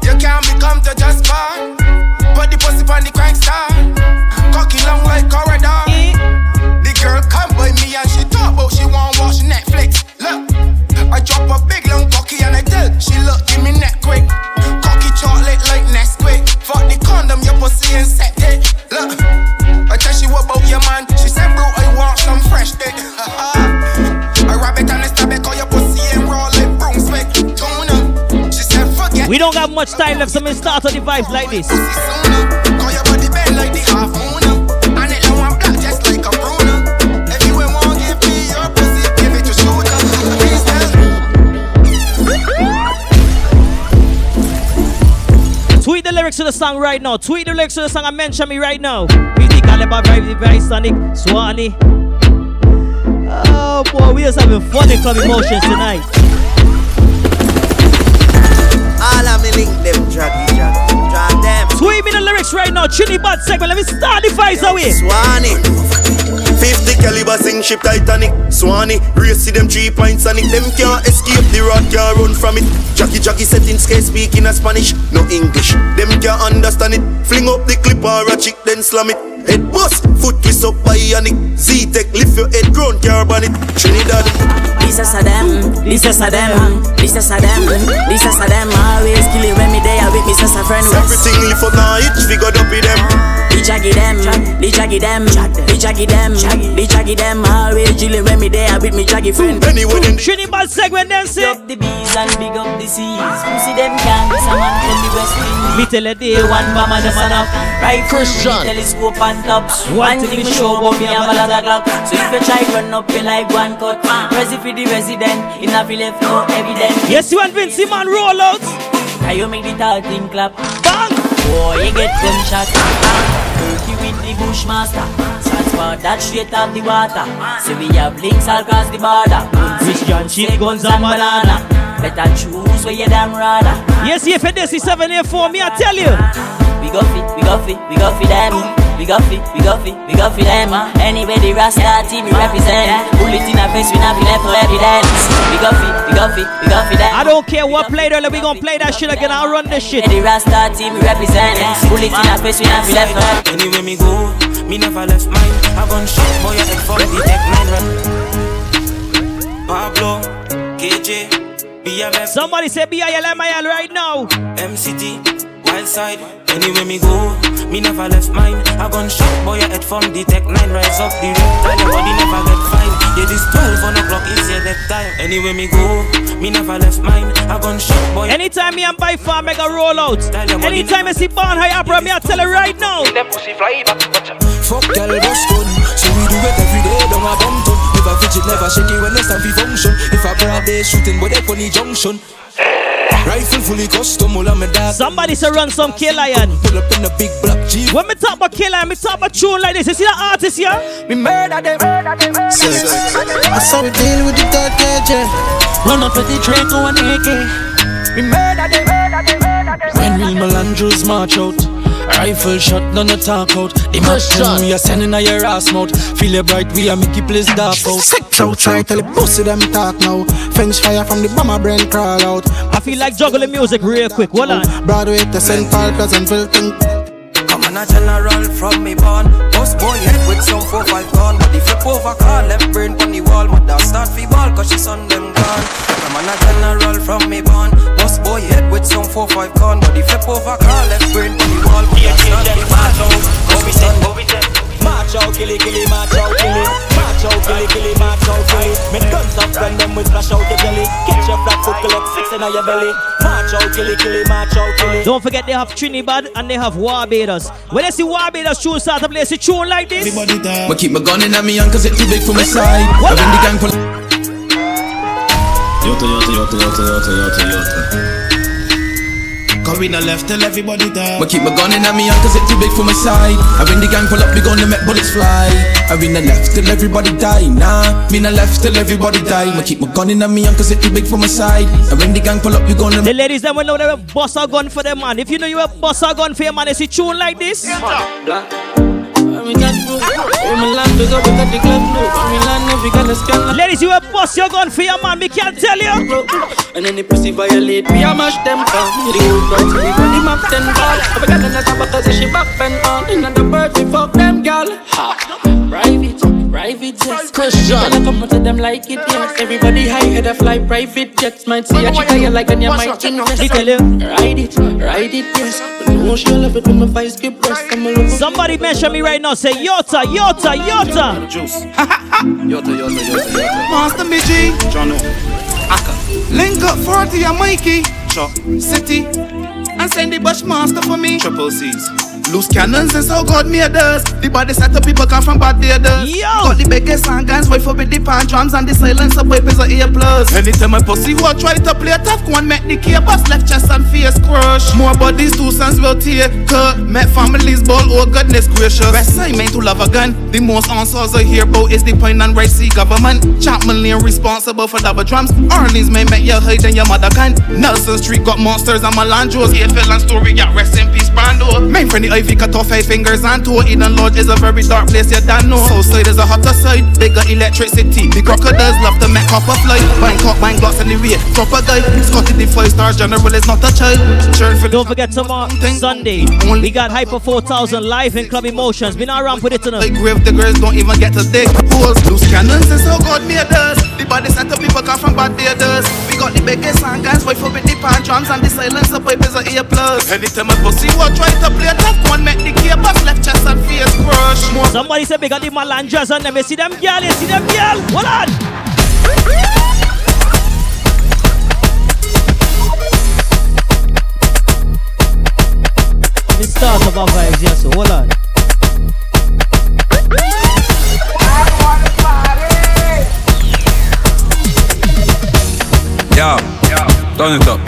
You can't become to just. Put the pussy the crank. Cocky long like corridor. The girl come by me and she talk about she want watch Netflix. Look, I drop a big long cocky and I tell she look give me neck quick. Cocky chocolate like Nesquik. Fuck the condom, your pussy insected. We don't have much time left, so me start on the vibes like this. Tweet the lyrics to the song right now. Tweet the lyrics to the song and mention me right now. PD Caliber, very, very Sonic, Swanee. Oh boy, we just having fun in Club Emotions tonight. Link them, draggy, drag, drag them. Me the lyrics right now. Chini Bad segment. Let me start the vibes away. Swanee. 50 caliber sing ship Titanic Swanee, race see them three points on it Them can't escape, the rod can't run from it Jackie Jackie setting in skate speaking a Spanish No English, them can't understand it Fling up the clip or a chick then slam it Head bust, foot twist up by Yannick Z-Tech, lift your head, ground carbon it Trinidad This is a them, this is a them, this is a them, this is a them. Always kill it when me there with me, sister friend. Everything lift up now, itch, figure up with them The jaggy them, the jaggy jaggy them, the jaggy them, the jaggy them. Always chillin' when me there with me jaggy friend. Anyway, them Trinidad segment them say. Up the bees and big up the seas. Pussy them can not some man from the West Indies. Me tell a day one mama just man up. Right Christian. Telescope and top. One thing me show about me have a lot of clock. So if you try run up you like one cut. Resi for the resident. In a left no evidence. Yes, you and Vincy man roll out. Can you make the tall thing clap? Bang! Boy, you get gunshot. Turkey with the bushmaster. Transport that straight off the water. So we have links all across the border. Christian cheap guns and banana. Better choose where you damn rather. Yes, if it is 784, me I tell you. We go fit, we go fit, we go fit them. We got fit, we got fit, we got fit them. Ah. Anyway, the Rasta team we represent. Bullet in our face, we not be left for evidence. We got fit, we got fit, we got fit them. I don't care what play there, we gon' play that shit again. I'll run this shit. The Rasta team we represent. Bullet in our face, we not be left for evidence. Anyway, me go, me never left mine. I gun shot, boy, I head for the tech nine run. Pablo, KJ. BMF. Somebody say B-I-L-M-I-L right now. MCT, wild side. Anyway me go, me never left mine. I gun shot, boy, I head from the tech nine. Rise up the road, tell your body never get fine. Yeah, this 12 on o'clock is your that time. Anyway me go, me never left mine. I gun shot, boy. Anytime me and by far make a roll out. Anytime I see Barn High Opera, me I tell her right now. Fuck girl, what's good? So we do it every day, don't a bum ton. Never fidget, never shake it when it's time for function. If I broad day shooting, but they funny junction. Rifle fully custom, all of me dad. Somebody say run some K Lion. Pull up in a big black Jeep. When me talk about K Lion, me talk about tune like this. You see the artist here? Me murder them. Sex. I saw we deal with the third KJ. Run up with the Draco and AK. Me murder them. When real Melandros march out. Rifle shot, none of talk out. The machine we are sending a your ass mouth. Feel it bright, we are make you place dark out. Sex outside, tell the pussy them talk now. Fence fire from the bomber brain crawl out. I feel like juggling music real quick. Hold on. Broadway to St. Paul, Pleasantville, Come on a general from me born. Boss boy head with some 4-5 gun. Body flip over car, left brain on the wall. Mother start fi ball cause she son them gone. On a general from me born. Boss boy head with some 4-5 gun. Body flip over car, left brain on the wall. Mother start fi ball. Cause she son them March out, kill it, march out, it. Out, kill it, kill it, march out, kill it. Make guns up, run them with flash out your belly. Catch your flat foot, collect six in your belly. March out, kill it, kill it, march out, kill it. Don't forget they have Trinidad and they have Barbados. When they see Barbados tune start to play, see tune like this. I keep my gun in me hand cause it too big for my side. I been the gang pull Yota, yota, yota, yota, yota, yota, yota. Cause we not left till everybody die. I keep my gun in me hand cause it too big for my side. I bring the gang pull up, we gonna make bullets fly. I been not left till everybody die. Nah, me not left till everybody die. I keep my gun in me hand cause it too big for my side. I bring the gang pull up, we gonna The ladies them will know they will bust a gun for them man. If you know you will bust a gun for your man, they see tune like this. Ladies, you will bust your gun for your man, me can't tell you. And any pussy violate, we a mash them down. The old birds, we got the map ten ball. If I got another because she back and on. Another bird, we fuck them, girl. Ha. Private, private jets. Christian. Gonna come to them like it, yes. Everybody high head a fly private jets. Might see a chick you like and you might invest. tell you. Ride it, ride it, yes. But no, she'll love it when my vice get breast. I'm a lover. Somebody mention me right now. Say Yota, Yota, Yota. Juice. Yota, yota, yota, yota. Master Midgy. Jono. Aka. Link up 40 and Mikey. Chop. City. And send the Bushmaster for me. Triple C's. Loose cannons is how God made us. The body set up people come from bad Barbados. Yo! Got the biggest and guns, wait for the and drums and the silence of weapons are ear plus. Anytime my pussy will try to play tough, one make the care bust left chest and face crush. More bodies, two sons will tear cut. Met families ball, oh goodness gracious. Best I meant to love a gun. The most answers I hear about is the point and right see government. Chapman Lane responsible for double drums. Orleans may make your hide and your mother can. Nelson Street got monsters and Melandros. Eiffel and Story got rest in peace, Brando. Main friendly Ivy cut off eight fingers and toe. Eden Lodge is a very dark place, you don't know. Southside is a hotter side, bigger electricity. The crocodiles love to make copper fly. Bangkok, bang gloss in the way. Proper guy, Scotty the five stars general is not a child. Churn for Don't forget tomorrow, Sunday, we got Hyper 4000 live in Club Emotions. Been around with it tonight. Like grave diggers don't even get to dig holes. Loose cannons is how God made us. The body set people come from bad Barbados. We got the biggest and guys, boy, for with the pan drums and the silence of pipes are ear plus. Anytime I pussy what try to play a tough one, make the gear bust left chest and face crush. Somebody big up the Malandras on them. You see them girl, you see them girl. Hold on. Let me start up our vibes here, so hold on. Yo, turn it up.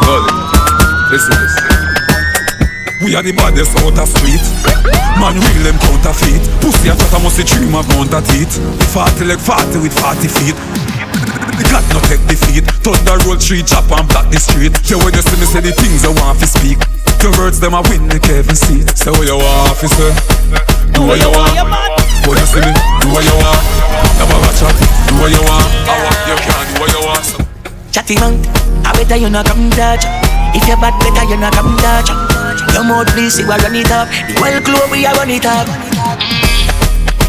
Hold it. Listen this. We are the baddest out of street. Man, real them counterfeit. Pussy a chat, I must a dream of mount teeth. 40 like 40 with 40 feet. The God no take defeat. Thunder roll tree, chop and block the street. Yeah, when you see me say the things I want to speak. Your words them a win the Kevin seat. Say what you want, officer. Do what you want. When you see me, do what you want. Never a chat. Do what you want. I want you can do what you want. Chatty man, I better you not come touch. If you're bad, better you not come touch. Your mouth please, you run it up. The whole club we are run it up.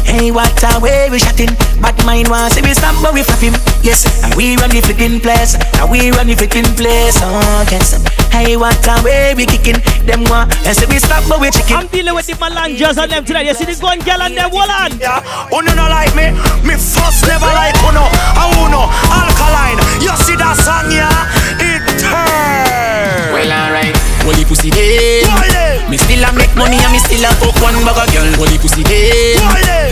Hey, what a way we shot in. Bad mind wants see we stop, but we flap him. Yes, and we run the flipping place. And we run the flipping place. Oh, yes. Hey, what a way we kicking. Them want and say we stop, but we chicken. I'm dealing with the Malandras on them tonight. You see the gun girl on them. Hold on. Yeah, Uno no like me, me first never like Uno. I Uno, alkaline. You see that song, yeah? It turn. Well, alright. Holy pussy day. Me still a make money and me still a fuck one bag of girl. Holy pussy day.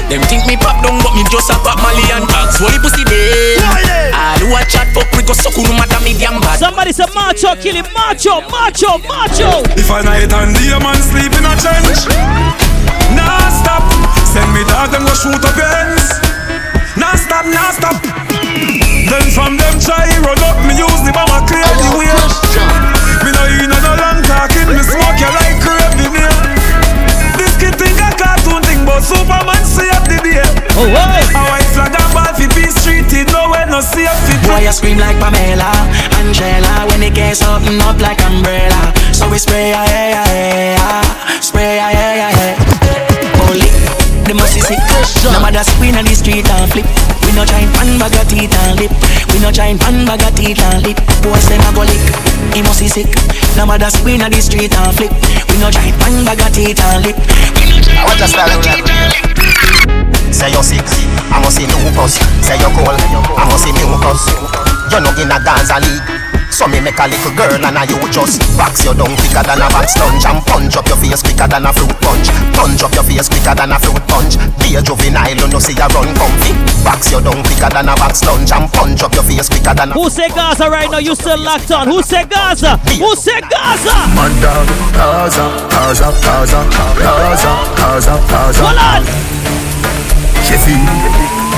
Them think me pop down, but me just a pop Mali and tax. Holy pussy day. All who a chat fuck we go suck no matter medium bad. Somebody say macho, kill him. Macho, macho, macho. If I night and day a man sleep in a trench Nah stop Send me dog them go shoot up your ends Nah stop, nah stop Then from them try run up Me use the bomber clear the way Me no in no long talking Me smoke But Superman save the day. Oh, hey. A white flag and ball fi peace treated Nowhere no see safe fi Boy, you scream like Pamela, Angela When it gets open up like umbrella. So we spray, yeah, yeah, yeah, yeah. Spray, yeah, yeah, yeah, yeah. Holy, the must be sick No matter screen on the street and flip. We no giant pan bag of teeth and lip. We no giant pan bag of teeth and lip. Boys them a go lick He must be sick. No matter screen on the street and flip. We no giant pan bag of teeth and lip. We no giant What a style of. Say you're sick, I must see mucus. Say you're cold, I must see mucus. You're not in a Gaza league. So me make a little girl and I you just box your down quicker than a box lunch and punch up your face quicker than a fruit punch. Punch up your face quicker than a fruit punch. Be a juvenile, you know see you run comfy. Box your down quicker than a box lunch and punch up your face quicker than a. Who say Gaza right now? You still locked on. Who say Gaza? Who say Gaza? Mad dog, Gaza, Gaza, Gaza, Gaza, Gaza, Gaza. Hold on. Jeffy.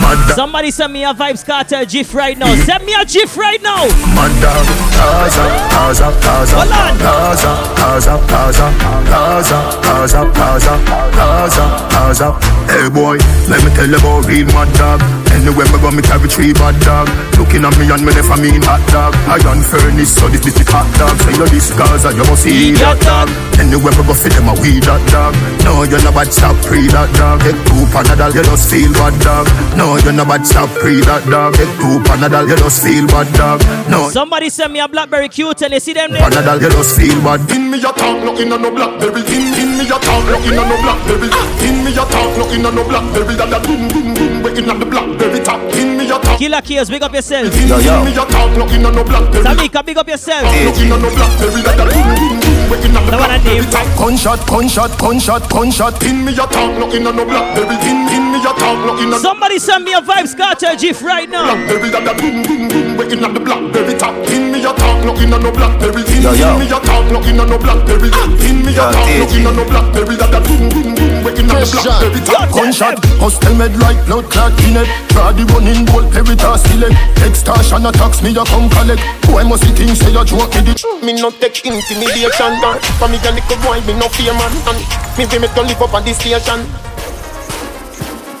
Mad Somebody send me a Vybz Kartel GIF right now. Send me a GIF right now. mad dog, Gaza, Gaza, Gaza, Hold on. Gaza, Gaza, Gaza, Gaza, Gaza, Gaza, Gaza, Gaza. Hey boy, let me tell you about real mad dog. Anywhere me go, me carry three bad dog. Looking at me and me never mean hot dog. Iron furnace, so this bitch hot dog. Say you this Gaza, you must see that dog. Anywhere me go, fit them a weed that dog. No, you're not bad, stop pre that dog. Get two panadol, you just feel bad dog. No, you're not bad, stop pre that dog. Get two panadol, you just feel bad dog. No, Somebody send me a Blackberry cute and you see them panadol, you just feel bad. In me a talk, no in no blackberry. In in me a talk, no in a no blackberry. In me a talk, no in a no blackberry. That a ding ding ding, we in a the blackberry top. In me a talk. Killer Kills, big up yourself. In, in me a talk, no in no blackberry. Tamika, big up yourself. No in a no blackberry. That a ding ding ding, we in a the one a blackberry top. Gunshot, gunshot, gunshot, gunshot. In me a talk, no in no blackberry. In in me a talk, no in a Somebody send me a Vybz Kartel GIF right now. Blackberry that a ding ding ding, we in the blackberry top. In me a talk, no in no blackberry. In, Yo, yo. me a talk, no in no blackberry. Ah. In me a Yo, talk, no DJ. in no blackberry. That a ding ding ding, we in the blackberry top. Gunshot, hostel med like blood clot in it Draw the running bolt, peritas select Extortion attacks me, you come collect Boy must be things say you joke me the Me no take intimidation down For me a little boy, me no fear man And me say me to live up on this station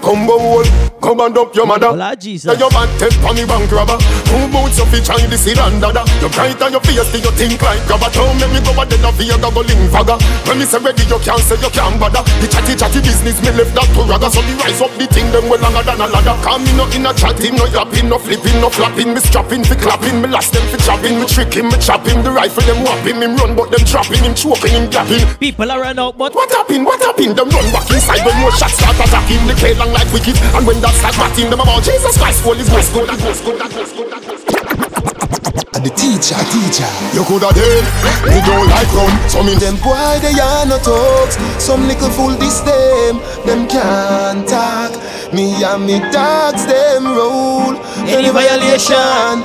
combo hole. Come and up your mother. Hola, Jesus. Then your man take for me bank robber. Two boots of each and the and dada. You bright on your face, till you think like grabber. Don't make me go a dead of you go link fagger. When me say ready, you can't say you can't bother. The chatty chatty business, me left that to ragga. So me rise up the thing, them well longer than a ladder. Come me no in a chatting, no yapping, no flipping, no flapping. Me strapping, fi clapping, me last them fi chopping, me tricking, me chopping. The rifle them whopping, him run, but them trapping, him choking, him gapping. People are run out, but what happened? What happened? Them run back inside when more shots start attacking. The K long like wicked, and when that start batting, them about Jesus Christ, Holy Ghost, good, that Ghost, good, that Ghost, good, that Ghost. The teacher, teacher. You coulda dead, me don't like run. So me Them boy they are no talks. Some little fool this them, them can't talk. Me and me dogs them roll. Any violation,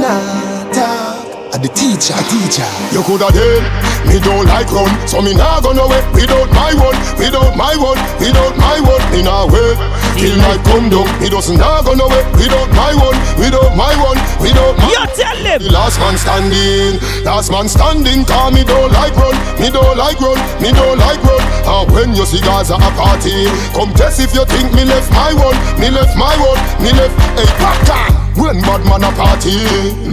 nah talk. And the teacher, teacher. You coulda dead, me don't like run. So me nah go nowhere without my one, without my one, without my one. Me nah wait till night come down. Me doesn't nah go nowhere without my one, without my one, without my. One. You tell him. The last man standing, last man standing. Cause me don't like run, me don't like run, me don't like run. And when you see guys at a party, come test if you think me left my one, me left my one, me left. Hey, popcorn. When bad man a party,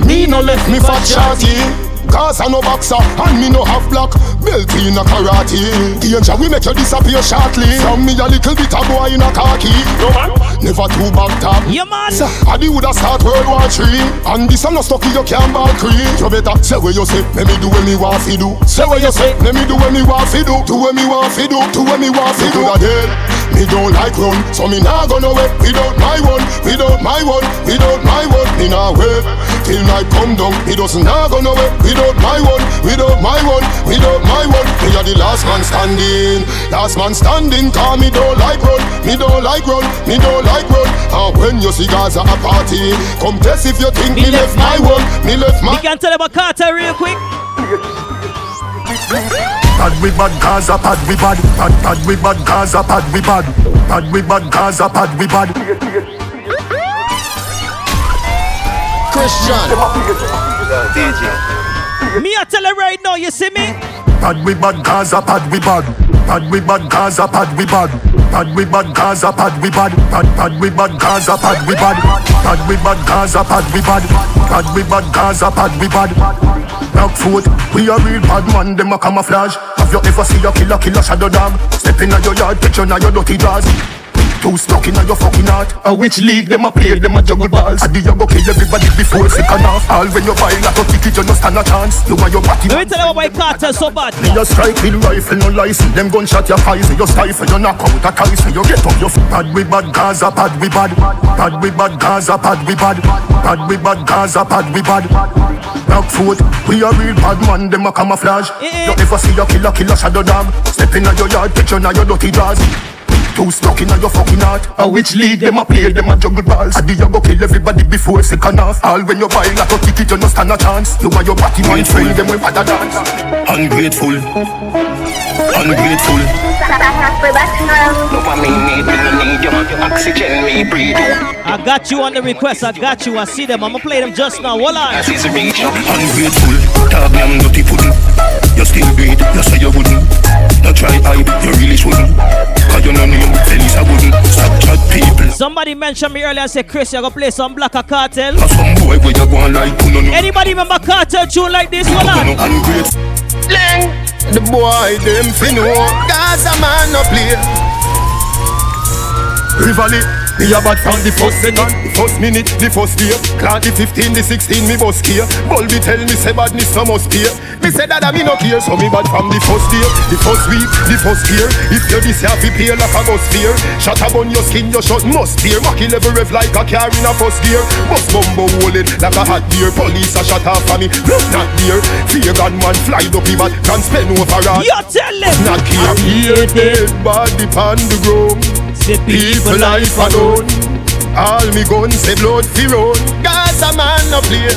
me no left me fat shorty. Cause I no boxer and me no have black belt in a karate. Danger we make you disappear shortly. From me a little bit of boy in a khaki. No man, never too back top. Yeah man. I the woulda start World War Three, and this a no stucky you can't ball cream. You better say what you say, let me do what me want fi do. Say what you say, let me do what me want fi do. Do what me want fi do, do what me want fi do. Dead. Me don't like run, so me nah go nowhere without my one, without my one, without my one. Me nah wait till night come down. Me doesn't nah go nowhere without my one, without my one, without my one. Me are the last man standing, last man standing. Cause me don't like run, me don't like run, me don't like run. And when you see guys at a party, come test if you think me, left my one, me left my. We can tell about Carter real quick. Pad we bad Gaza, pad we bad, pad pad we bad Gaza, pad we bad, pad we bad Gaza, pad we bad. Christian. Me I tell you right now, you see me? Pad we bad Gaza, pad we bad, pad we bad Gaza, pad we bad, pad we bad Gaza, pad we bad, pad pad we bad Gaza, pad we bad, pad we bad Gaza, pad we bad, pad we bad Gaza, pad we bad. Black foot, we a real bad man, them a camouflage. Have you ever seen a killer, killer shadow dog? Step in your yard, picture now your dirty jaws. Too stuck in your fucking heart. A which league them a play, them a juggle balls. I you go kill everybody before second half. All when you buy like a ticket, you no stand a chance. You and your body. Let me tell you why Carter so bad. Me a strike with rifle, no license. Them gunshot your eyes, you stifle, you knock out a ties, you get up your f- Pad we bad Gaza, pad we bad. Pad we bad Gaza, pad we bad. Pad we bad Gaza, bad we bad. Black foot, we a real bad man, them a camouflage. Eh, eh. You ever see a killer, killer shadow dog? Step in your yard, picture now your dirty jaws. Too stuck in your fucking heart. A which league them a play, them a juggle balls. I do you go kill everybody before second half. All when you buy like a ticket, you no stand a chance. You and your body mind full, them we bad a dance. Ungrateful, ungrateful. I got you on the request, I got you, I see them, I'ma play them just now. Hold on. Ungrateful, dog damn dirty. You still breathe, you say you wouldn't. No try hide, you really shouldn't. Cause you know name, Felice I wouldn't. Stop chat people. Somebody mentioned me earlier and said, Chris, you're gonna play some Black Cartel. Some boy where you go like. Anybody remember Kartel tune like this? Hold on. Ungrateful. The boy them fi know. Gaza man no play. Rivali, me a bad from the first second, the first minute, the first year. Clad the 15, the 16, me bus care. Bulby tell me say badness no must pay. Me say that I me no care, so me bad from the first day, the first week, the first year. If you this to pay like a bus fear. Shut up on your skin, your shot must tear. Mackie level rev like a car in a first gear. Bus bumbo it like a hot deer. Police a shut off for me, look not dear. Fear gunman fly up him and can spend over a. You tell him. Not care, here dead body pan the ground. People life alone. All me guns say blood fi run. Gaza man no play.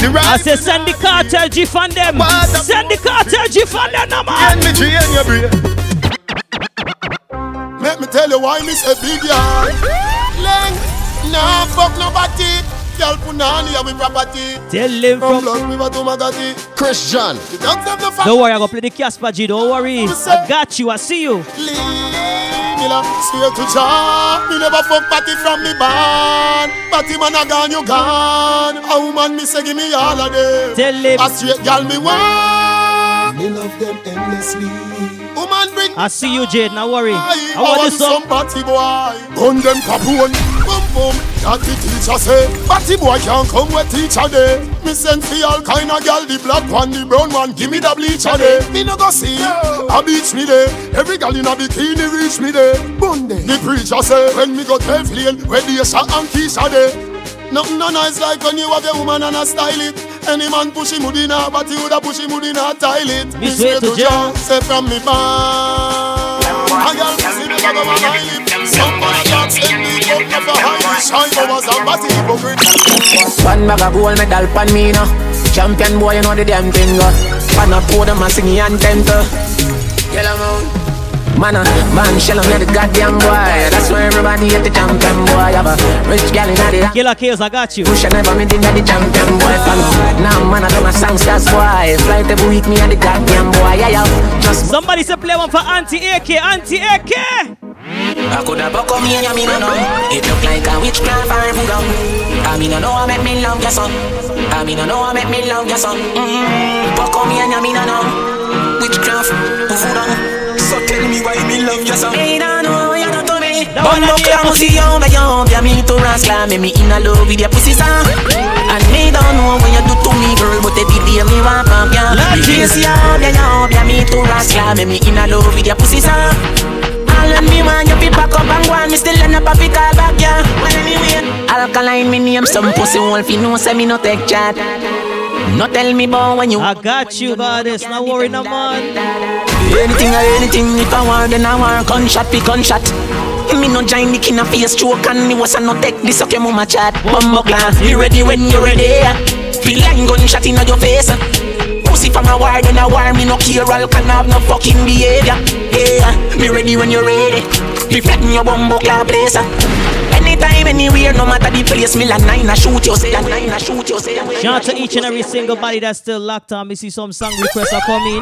The I say send the cartel G on them. Send the cartel G on them, no man. Get me G in your brain. Let me tell you why me say big yard. Nah fuck nobody. Girl punani ya we property. Tell him From from. Blood River to Magadi. Christian. The dogs have the Don't worry, I'm gonna play the Casper G. Don't worry. I got you, I see you. Leave killer. Swear to Jah, me never fuck party from me band. Party man a gone, you gone. A woman me say give me all of them. Tell him. A straight gal me want. Me love them endlessly. Oh, woman bring. I see you, Jade. Now worry. I I want want this song. some party boy. Gun them capone. Boom boom. That the teacher say. Party boy can't come with teacher day. Me send for all kind of gal. The black one, the brown one. Give me the bleacher day. Me no go see. A beach me day. Every gal in a bikini reach me day. Bunde. The preacher say. When me go 12 lane. Where the shot and Keisha day. Nothing no nice like when you have a woman and a style it. Any man push him would in a but you woulda push him would in a toilet. Me swear to Jah. Say from me band. A girl pussy me go and hide it. Somebody can send me up of a high shine over somebody hypocrite. One bag of gold medal pan me now. Champion boy, you know the damn thing. Uh. Pan up pour them and sing the anthem to. Yellow moon. Man, uh, man, shell on the goddamn boy. That's why everybody at the champion boy. Have a rich gal in the Killer Kills, I got you. Push and never me did the champion boy. Now, man, I don't have songs, that's why. Flight every week, me and the goddamn boy. Yeah, yeah. Just Somebody say play one for Auntie AK. Auntie AK. I coulda buck me and you, me no know It look like a witchcraft or voodoo I mean, no know I make me love your son I mean, no know I make me love your son mm-hmm. Buck me and you, me no know Witchcraft, voodoo So tell me why me love your son? Me no know you do to me. Bumbo clam, see you, me you Yeah, me to rascal Me me in a love with your pussy son. And me don't know what you do to me, girl But every day me want pump ya. Me kiss ya, yeah, yeah, yeah Me to rascal Me me in a love with your pussy son. All of me want you be back up and go on Me still end up a fi call back, Well anyway Alkaline me name Some pussy wolf You know say me no take chat No tell me about when you I got you, goddess. Not worry no man. Anything or anything If I want then I want Gunshot be gunshot. Me no join the king of face stroke and me was a no take this okay mama chat. Bumbo class, you ready when you ready? Feel like gunshot in your face. Pussy from a war, then a war Me no care, all can have no fucking behavior. Yeah, me ready when you're ready. Me flatten your bumbo clap place Anytime, anywhere, no matter the place Me like nine, I shoot you, say, nine, I shoot you, say Shout out to each and every single body that's still locked on. We see some song requests are coming.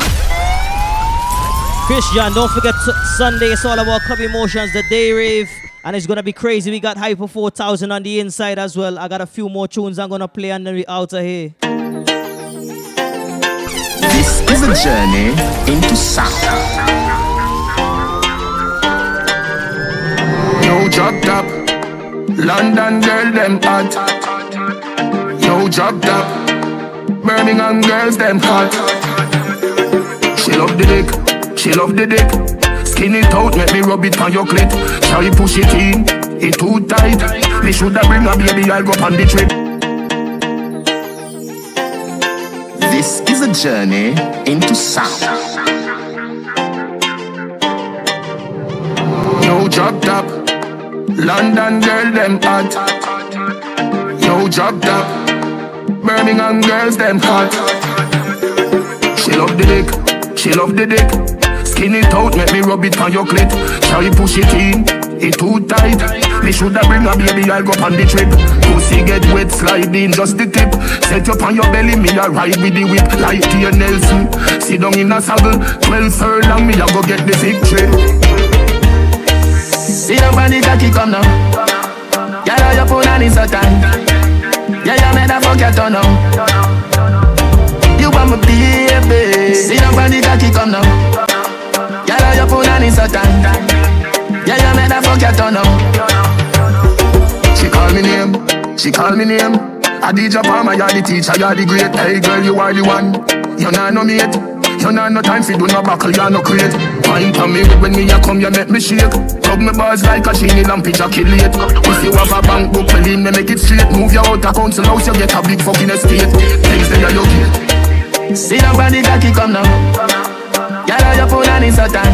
Chris John, don't forget t- Sunday. It's all about Club Emotions, the day rave. And it's gonna be crazy. We got Hyper 4000 on the inside as well. I got a few more tunes I'm gonna play and then we out of here. This is a journey into sound. Yo, drop top. London girl, them hot. Yo, drop top. Birmingham girls, them hot. She love the dick, she love the dick. Skin it out, make me rub it on your clit. Try push it in, it too tight. Me shoulda bring a baby, I'll go on the trip. This is a journey into sound. Yo, drop top. London girl, them hot. Yo, drop top. Birmingham girls, them hot. She love the dick, she love the dick. Skin it out, make me rub it on your clit. Try push it in, it too tight. Me shoulda bring a baby, I'll go on the trip. Pussy get wet, slide in just the tip. Set up on your belly, me a ride with the whip like Tia Nelson. Sit down in a saddle, twelve furlong, me a go get the victory. See the body cocky come now Girl, how you put on in so tight Yeah, you made a fuck your turn now You want my baby See the body cocky come now Girl, how you put on in so tight Yeah, you made a fuck your turn now She call me name, she call me name. I DJ Palmer, you're the teacher, you're the great. Hey girl, you are the one. You nah no mate. You nah no time for do no buckle, you no crate. Fine for me when me a come, you make me shake. Tug me bars like a chini lamp, ejaculate. If you have a bank book, in me make it straight. Move your out a council house, you get a big fucking estate. Things they are your gate. See the body cocky come now Girl, how you put on in so tight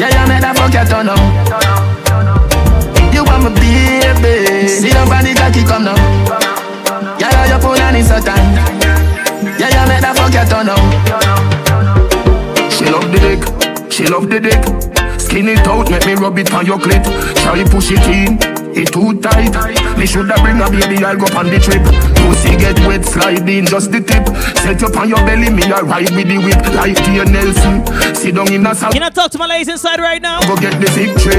Yeah, you made a fuck your turn now You want my baby See the body cocky come now Girl, how you put on in so tight Yeah, you made a fuck your turn now she love the dick. Skin it out, make me rub it on your clit. Try push it in, it too tight. Me shoulda bring a baby, I'll go on the trip. Pussy get wet, slide in just the tip. Set up on your belly, me a ride with the whip like Tia Nelson. sit down in a sal. Can I talk to my ladies inside right now? Go get the victory.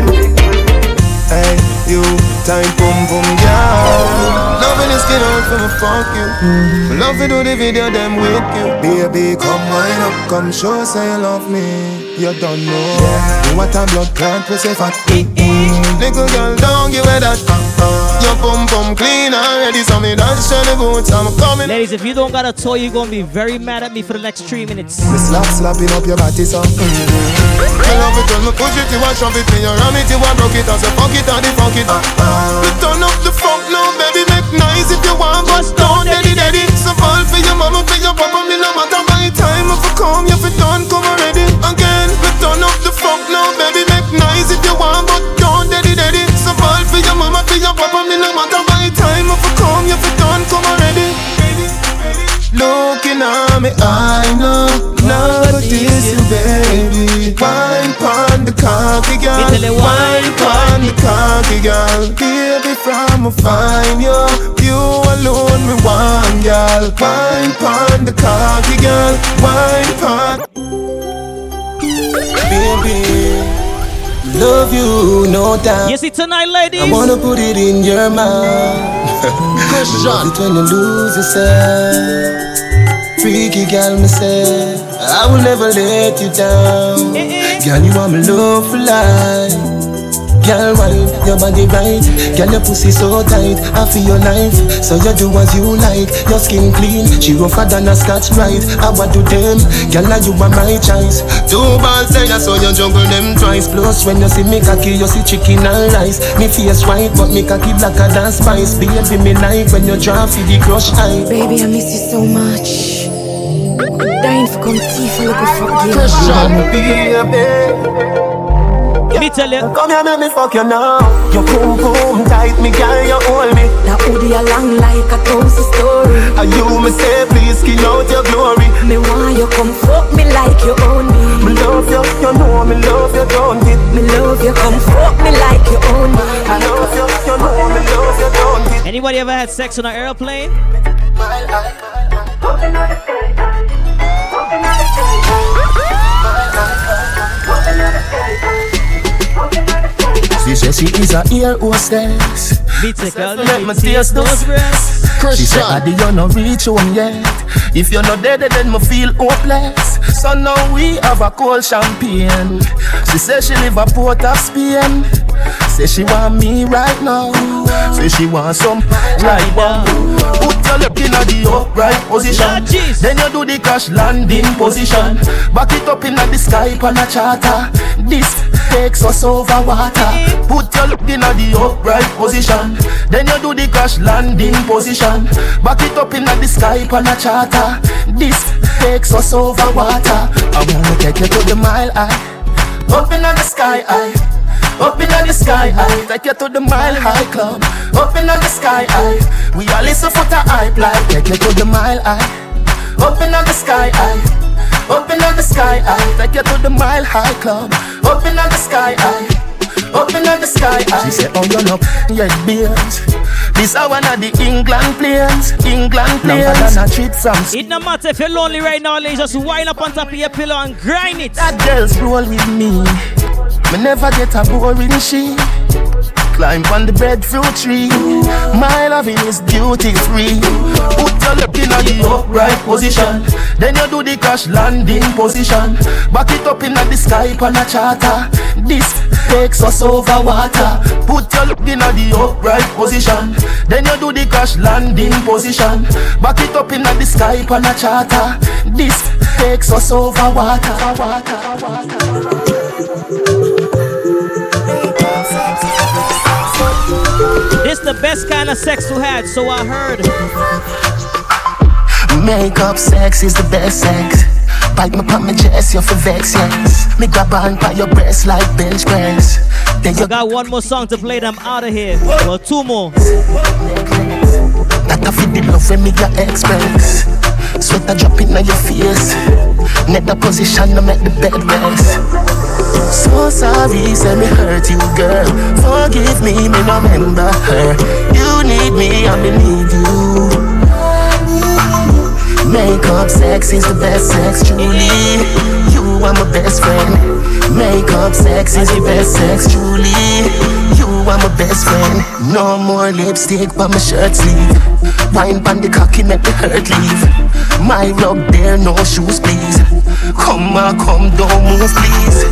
Hey, you, time boom boom, yeah. Loving is skin out for me fuck you. Mm. Love to do the video, them with you. Baby, come wind up, come show, say you love me. You don't know yeah. what a blood clot we say fat. Mm-hmm. Little girl, don't give away that. Your bum bum clean already, so me dance show the boots, I'm coming. Ladies, if you don't got a toy, you're gonna be very mad at me for the next three minutes. Me slap slapping up your body, so. Mm-hmm. Me love it when me push it, you want shove it, me you ram it, you want broke it, I say fuck it, and the funk it. Uh-uh. Me turn up the funk now, baby, nice if you want, but don't daddy daddy. So fall for your mama, for your papa, me no matter by time if I come, you fi done come already. Again, me turn up the funk now, baby, make nice if you want, but don't daddy daddy. So fall for your mama, for your papa, me no matter by time if I come, you fi done come already. Looking at me, I know, now this you, baby. The cocky girl, wine pon the cocky girl. Baby, from a fine you, you alone me one girl. Wine pon the cocky girl, wine pon. Baby. Love you, no doubt. You see tonight, ladies. I wanna put it in your mouth. Love it when you lose yourself. Freaky girl, me say I will never let you down. Girl, you are my love for life. Girl, wine, your body right? Girl, your pussy so tight. I feel your life. So you do as you like. Your skin clean. She rougher than a scotch bright I want to them? Girl, you are my choice. Two balls say I saw you juggle them twice. Plus when you see me cocky You see chicken and rice. Me face white But me cocky blacker than spice. Baby, me like when you drop for the crush eye. Baby, I miss you so much Dying for come teeth and look for you Christian, baby me tell you. Come here, make me fuck you now. Your boom boom tight, me girl, you hold me. Now hoodie along like a toast story. And you me say, please skin out your glory. Me want you come fuck me like you own me. Me love you, you know me love you, don't it? Me love you, come fuck me like you own me. I love you, you know me love you, don't it? Anybody ever had sex on an airplane? She says she is a ear hostess. Mythical, Let me taste those breasts. She said, Adi, you no reach home yet. If you're not dead, then me feel hopeless. So now we have a cold champagne. She says she live a port of Spain. Say she want me right now. Say she want some right now. Put your leg in the upright position. Then you do the crash landing position. Back it up in the sky on a charter. This takes us over water. Put your leg in the upright position. Then you do the crash landing position. Back it up in the sky on a charter. This takes us over water. I wanna take you to the mile high. Up in the sky high. Open up in the sky high, take you to the mile high club. Open up in the sky high, we all listen for the hype like take you to the mile high. Open up in the sky high, open up in the sky high, take you to the mile high club. Open up in the sky high. Open up in the sky, she said, "Oh, you're not yet beers." This are one of the England planes, England planes. a treat from. It no matter if you're lonely right now, ladies, just wind up on top of your pillow and grind it. That girl's roll with me. Me never get a boring she. Climb on the breadfruit tree. My loving is duty free. Put your leg in the upright position. Then you do the crash landing position. Back it up in the sky on a charter. This takes us over water. Put your leg in the upright position. Then you do the crash landing position. Back it up in the sky on a charter. This takes us over water. water, water. This the best kind of sex to had, so I heard. Makeup sex is the best sex. Bite me put my chest, you're for vex, yes. Me grab on by your breast like bench press. Then you got one more song to play, them out of here. Well, two more. That I feel the love when me your express. Sweat a drop in your face. Net the position to make the bed rest. So sorry, say me hurt you, girl. Forgive me, me no remember her. You need me, I me need you. Makeup sex is the best sex, truly. You are my best friend. Makeup sex is the best sex, truly. You are my best friend. No more lipstick but my shirt sleeve. Wine on the cocky make the hurt leave. My rug there, no shoes, please. Come on, come, don't move, please.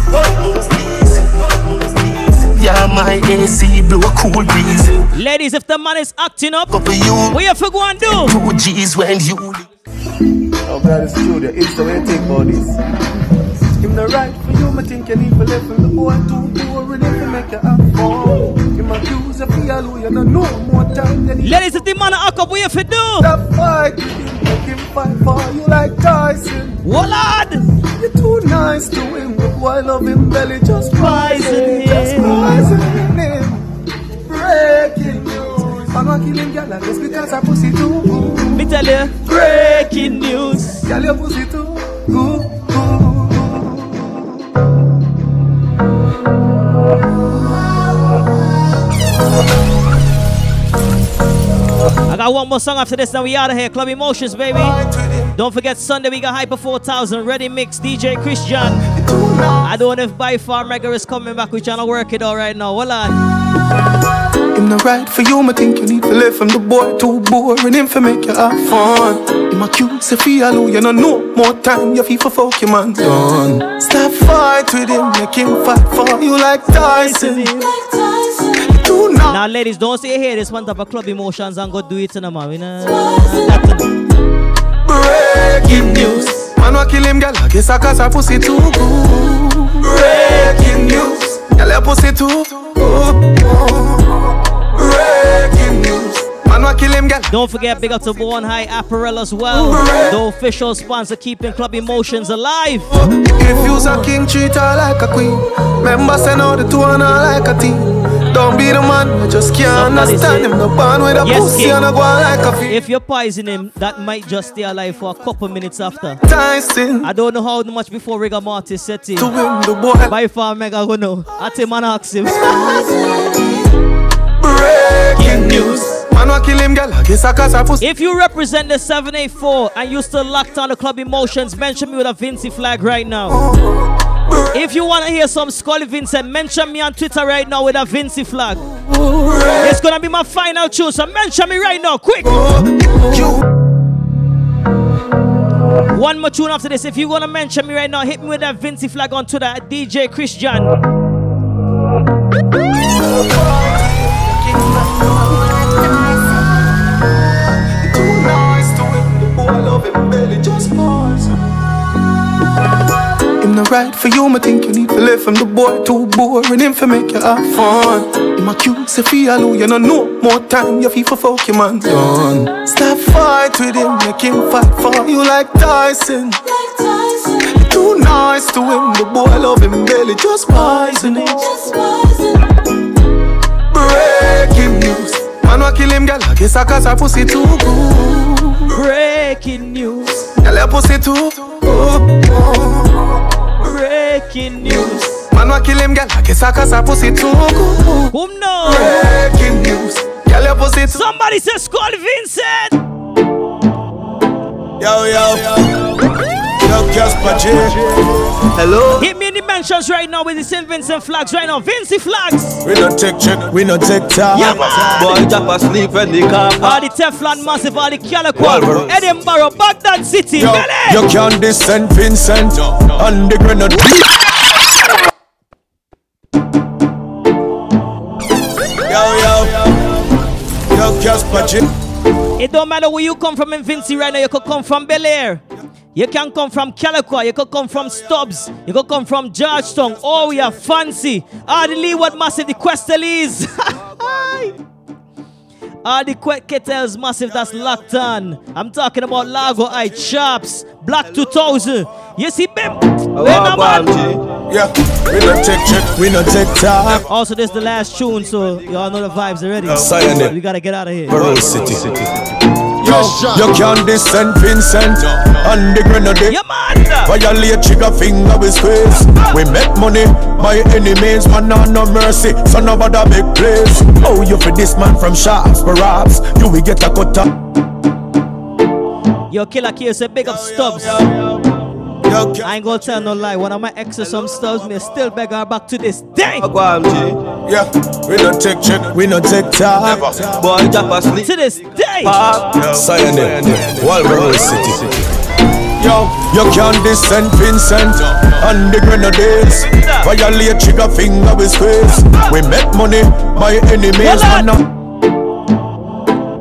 Yeah, my AC blow a cool breeze. Ladies, if the man is acting up, what you for go and do? Two G's when you. Oh God, it's true. It's the way you think about this. Him the right for you, I think you need to live from the boy too boring if you make you have fun. You you know no more time than Ladies, if the man act up, what you for do? Stop fight, him fight for you like Tyson. What lad? You're too nice to him, but why love him belly just poison just poison him. Breaking news, I'm not killing girl this because I pussy too. Me tell you, breaking news. Girl, your pussy too good. I got one more song after this, then we out of here. Club Emotions, baby. Don't forget Sunday we got Hyper 4000 Ready Mix DJ Chris John. I don't know if by far Mega is coming back. We're trying to work it out right now. Hold on. Him no right for you, I think you need to live from the boy too boring. Him for make you have fun. Him a cute, say feel you know no more time. You feel for fuck your man done. Stop fight with him, make him fight for you like Tyson. Now, ladies, don't stay here. This one type of club emotions and go do it in a man. You know? Breaking news. Man wa kill him, girl. I guess I cause her pussy too good. Breaking news. Girl, your pussy too good. Breaking news. Man wa kill him, girl. Don't forget, big up to Born High Apparel as well. The official sponsor keeping club emotions alive. If you's a king, treat her like a queen. Remember, send out the two and her like a team. Don't be the man, I just can't Somebody understand him. No born with a Yes, pussy King. and a go like a fiend. If you poison him, that might just stay alive for a couple minutes after. Tyson. I don't know how much before rigor mortis set in. To win the boy. By far, mega go know. I tell man ask him. Breaking news. Man wa kill him, girl. I guess I cause her pussy. If you represent the 784 and you still locked on the club emotions, mention me with a Vincy flag right now. Oh. If you want to hear some Scully Vincent, mention me on Twitter right now with a Vincy flag. It's gonna be my final tune, so mention me right now, quick. One more tune after this. If you wanna mention me right now, hit me with that Vincy flag on Twitter at DJ Chris John. To just pause. Him no right for you, I think you need to live from the boy too boring. Him for make you have fun. Him a cute, say feel you know no more time. You feel for fuck your man done. Stop fight with him, make him fight for you like Tyson. You too nice to him, the boy love him belly just poison him. Breaking news. Man wa kill him, girl. I guess I cause her pussy too good. Breaking news. Girl, your pussy too good. Breaking news. Man wa kill him, girl. I guess I cause her pussy too good. Whom no? Breaking news. Girl, your pussy too. Somebody says Scully Vincent. Yo, yo. Yo, J. Hello. Hit me in the mentions right now with the St. Vincent flags right now. Vincy flags. We don't take check, we don't take time. Yeah. Boy, drop asleep when the car All the Teflon massive, all the Calico, Edinburgh, Baghdad City, Yo, Belly. you can't this St. Vincent and the grenade. Yo, yo. Yo, Casper J. It don't matter where you come from in Vincy right now. You could come from Bel Air. You can come from Calico. You could come from Stubbs. You could come from Georgetown. Oh, we are fancy. Ah, the Leeward Massive, the Questelles. Ah, the Quet Kettles Massive that's locked on. I'm talking about Lago Eye Chops, Black 2000. You see, Bim? Where my man? Yeah, we don't take check, we don't take time. Also, this is the last tune, so y'all know the vibes already. Cyanide. We gotta get out of here. Borough City. Yo, you can't St. Vincent and the grenade. Yeah, man. Violate trigger finger we squeeze. We make money by any means, man, no, no mercy. So nobody big place. Oh, you for this man from shops, perhaps you will get a cut up. Yo, Killer K say big up Stubbs. I ain't gonna tell no lie. One of my exes some Stubbs me still beg her back to this day. Yeah, we don't take check, we don't take time. Boy, drop asleep. To this day. Cyanide, Walboro City. Yo, you can't descend Vincent and the grenades. Violate trigger finger with squeeze. We make money, my enemies. Man, now.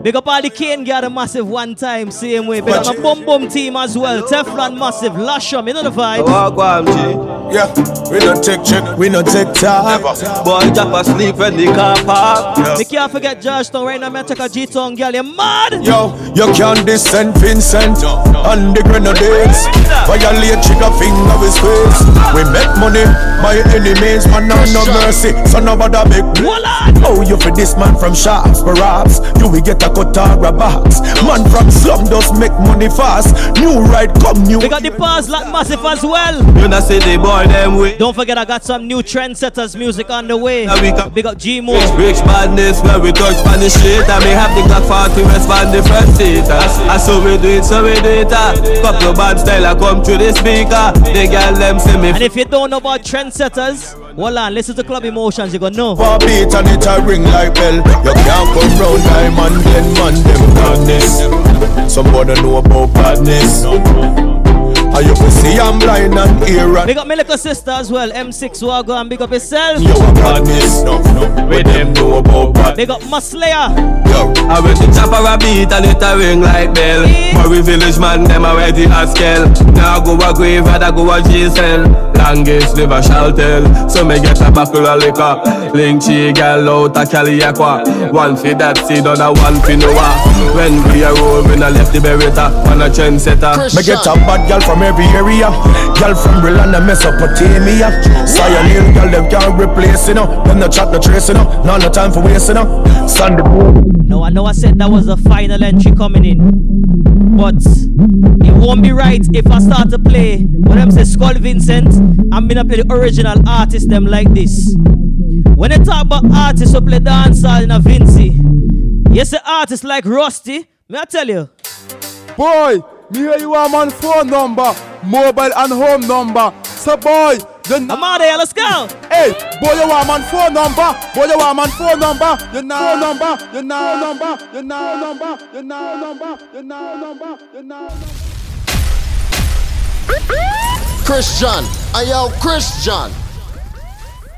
Big up all the Kane got a massive one time, same way. Big up my Bum Bum team as well. Teflon massive, Lasham, you know the vibe. Oh, yeah, we don't take check, we don't take time. Boy, drop asleep in the car park. Me can't forget Georgetown right now. Me take a G-Town girl, you mad? Yo, you can't descend Vincent and the grenades. Violate trigger finger with squeeze. We make money, my enemies, man, no, no mercy. Son of a big. Oh, you for this man from shops, perhaps. You will get a cut or box. Man from slum does make money fast. New ride come new. We got the pass like massive as well. You not say the boy them way. Don't forget I got some new trendsetters music on the way. Yeah, we got Big up G-Mo. Rich badness where we touch on the street And me have the Glock 40 West on the front seat I saw we do it, so we do it uh. Couple bad style I come through the speaker The girl them say me And if you don't know about trendsetters, hold on, listen to Club Emotions, you gonna know. Beat and it a ring like bell. You can't come round then man them badness Somebody know about badness And you can see I'm blind and hear and Big up my little sister as well, M6 Wago, and big up yourself. You a badness No, no, we them know about badness Big up Maslayer. Yo, I went to chop a beat and it a ring like bell. Murray village man, them already a scale. Now go a grave, I go a jail cell. Longest never shall tell. So me get a buckle of liquor. Link chi gal out a Calliaqua. One for that seed on a one for Noah. When we a roll, we not left the beretta on a trendsetter. Me get a bad gal from every area. Gal from Brilanda, Mesopotamia. Zion Hill, gal them can't replace you know. Them no chat, no trace you know. None no time for wasting you know. Sunday No, I know I said that was the final entry coming in. But it won't be right if I start to play what them say Skull Vincent. I'm gonna play the original artist them like this. When they talk about artists who play dancehall in a Vincy, yes, the artists like Rusty, may I tell you? Boy, me hear you a man phone number, mobile and home number. So boy, then I'm out there, let's go. Hey, boy, you want man phone number, boy, you want man phone number, you know phone number, you know number, you know number, you know number, you know number, you know number. Chris John, I yo, Chris John.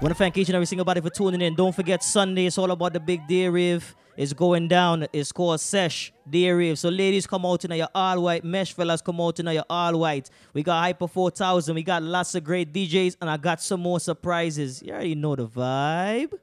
Want to thank each and every single body for tuning in. Don't forget Sunday. It's all about the big day rave. It's going down. It's called Sesh Day Rave. So ladies, come out in your all white. Mesh fellas, come out in your all white. We got Hyper 4000. We got lots of great DJs, and I got some more surprises. You already know the vibe.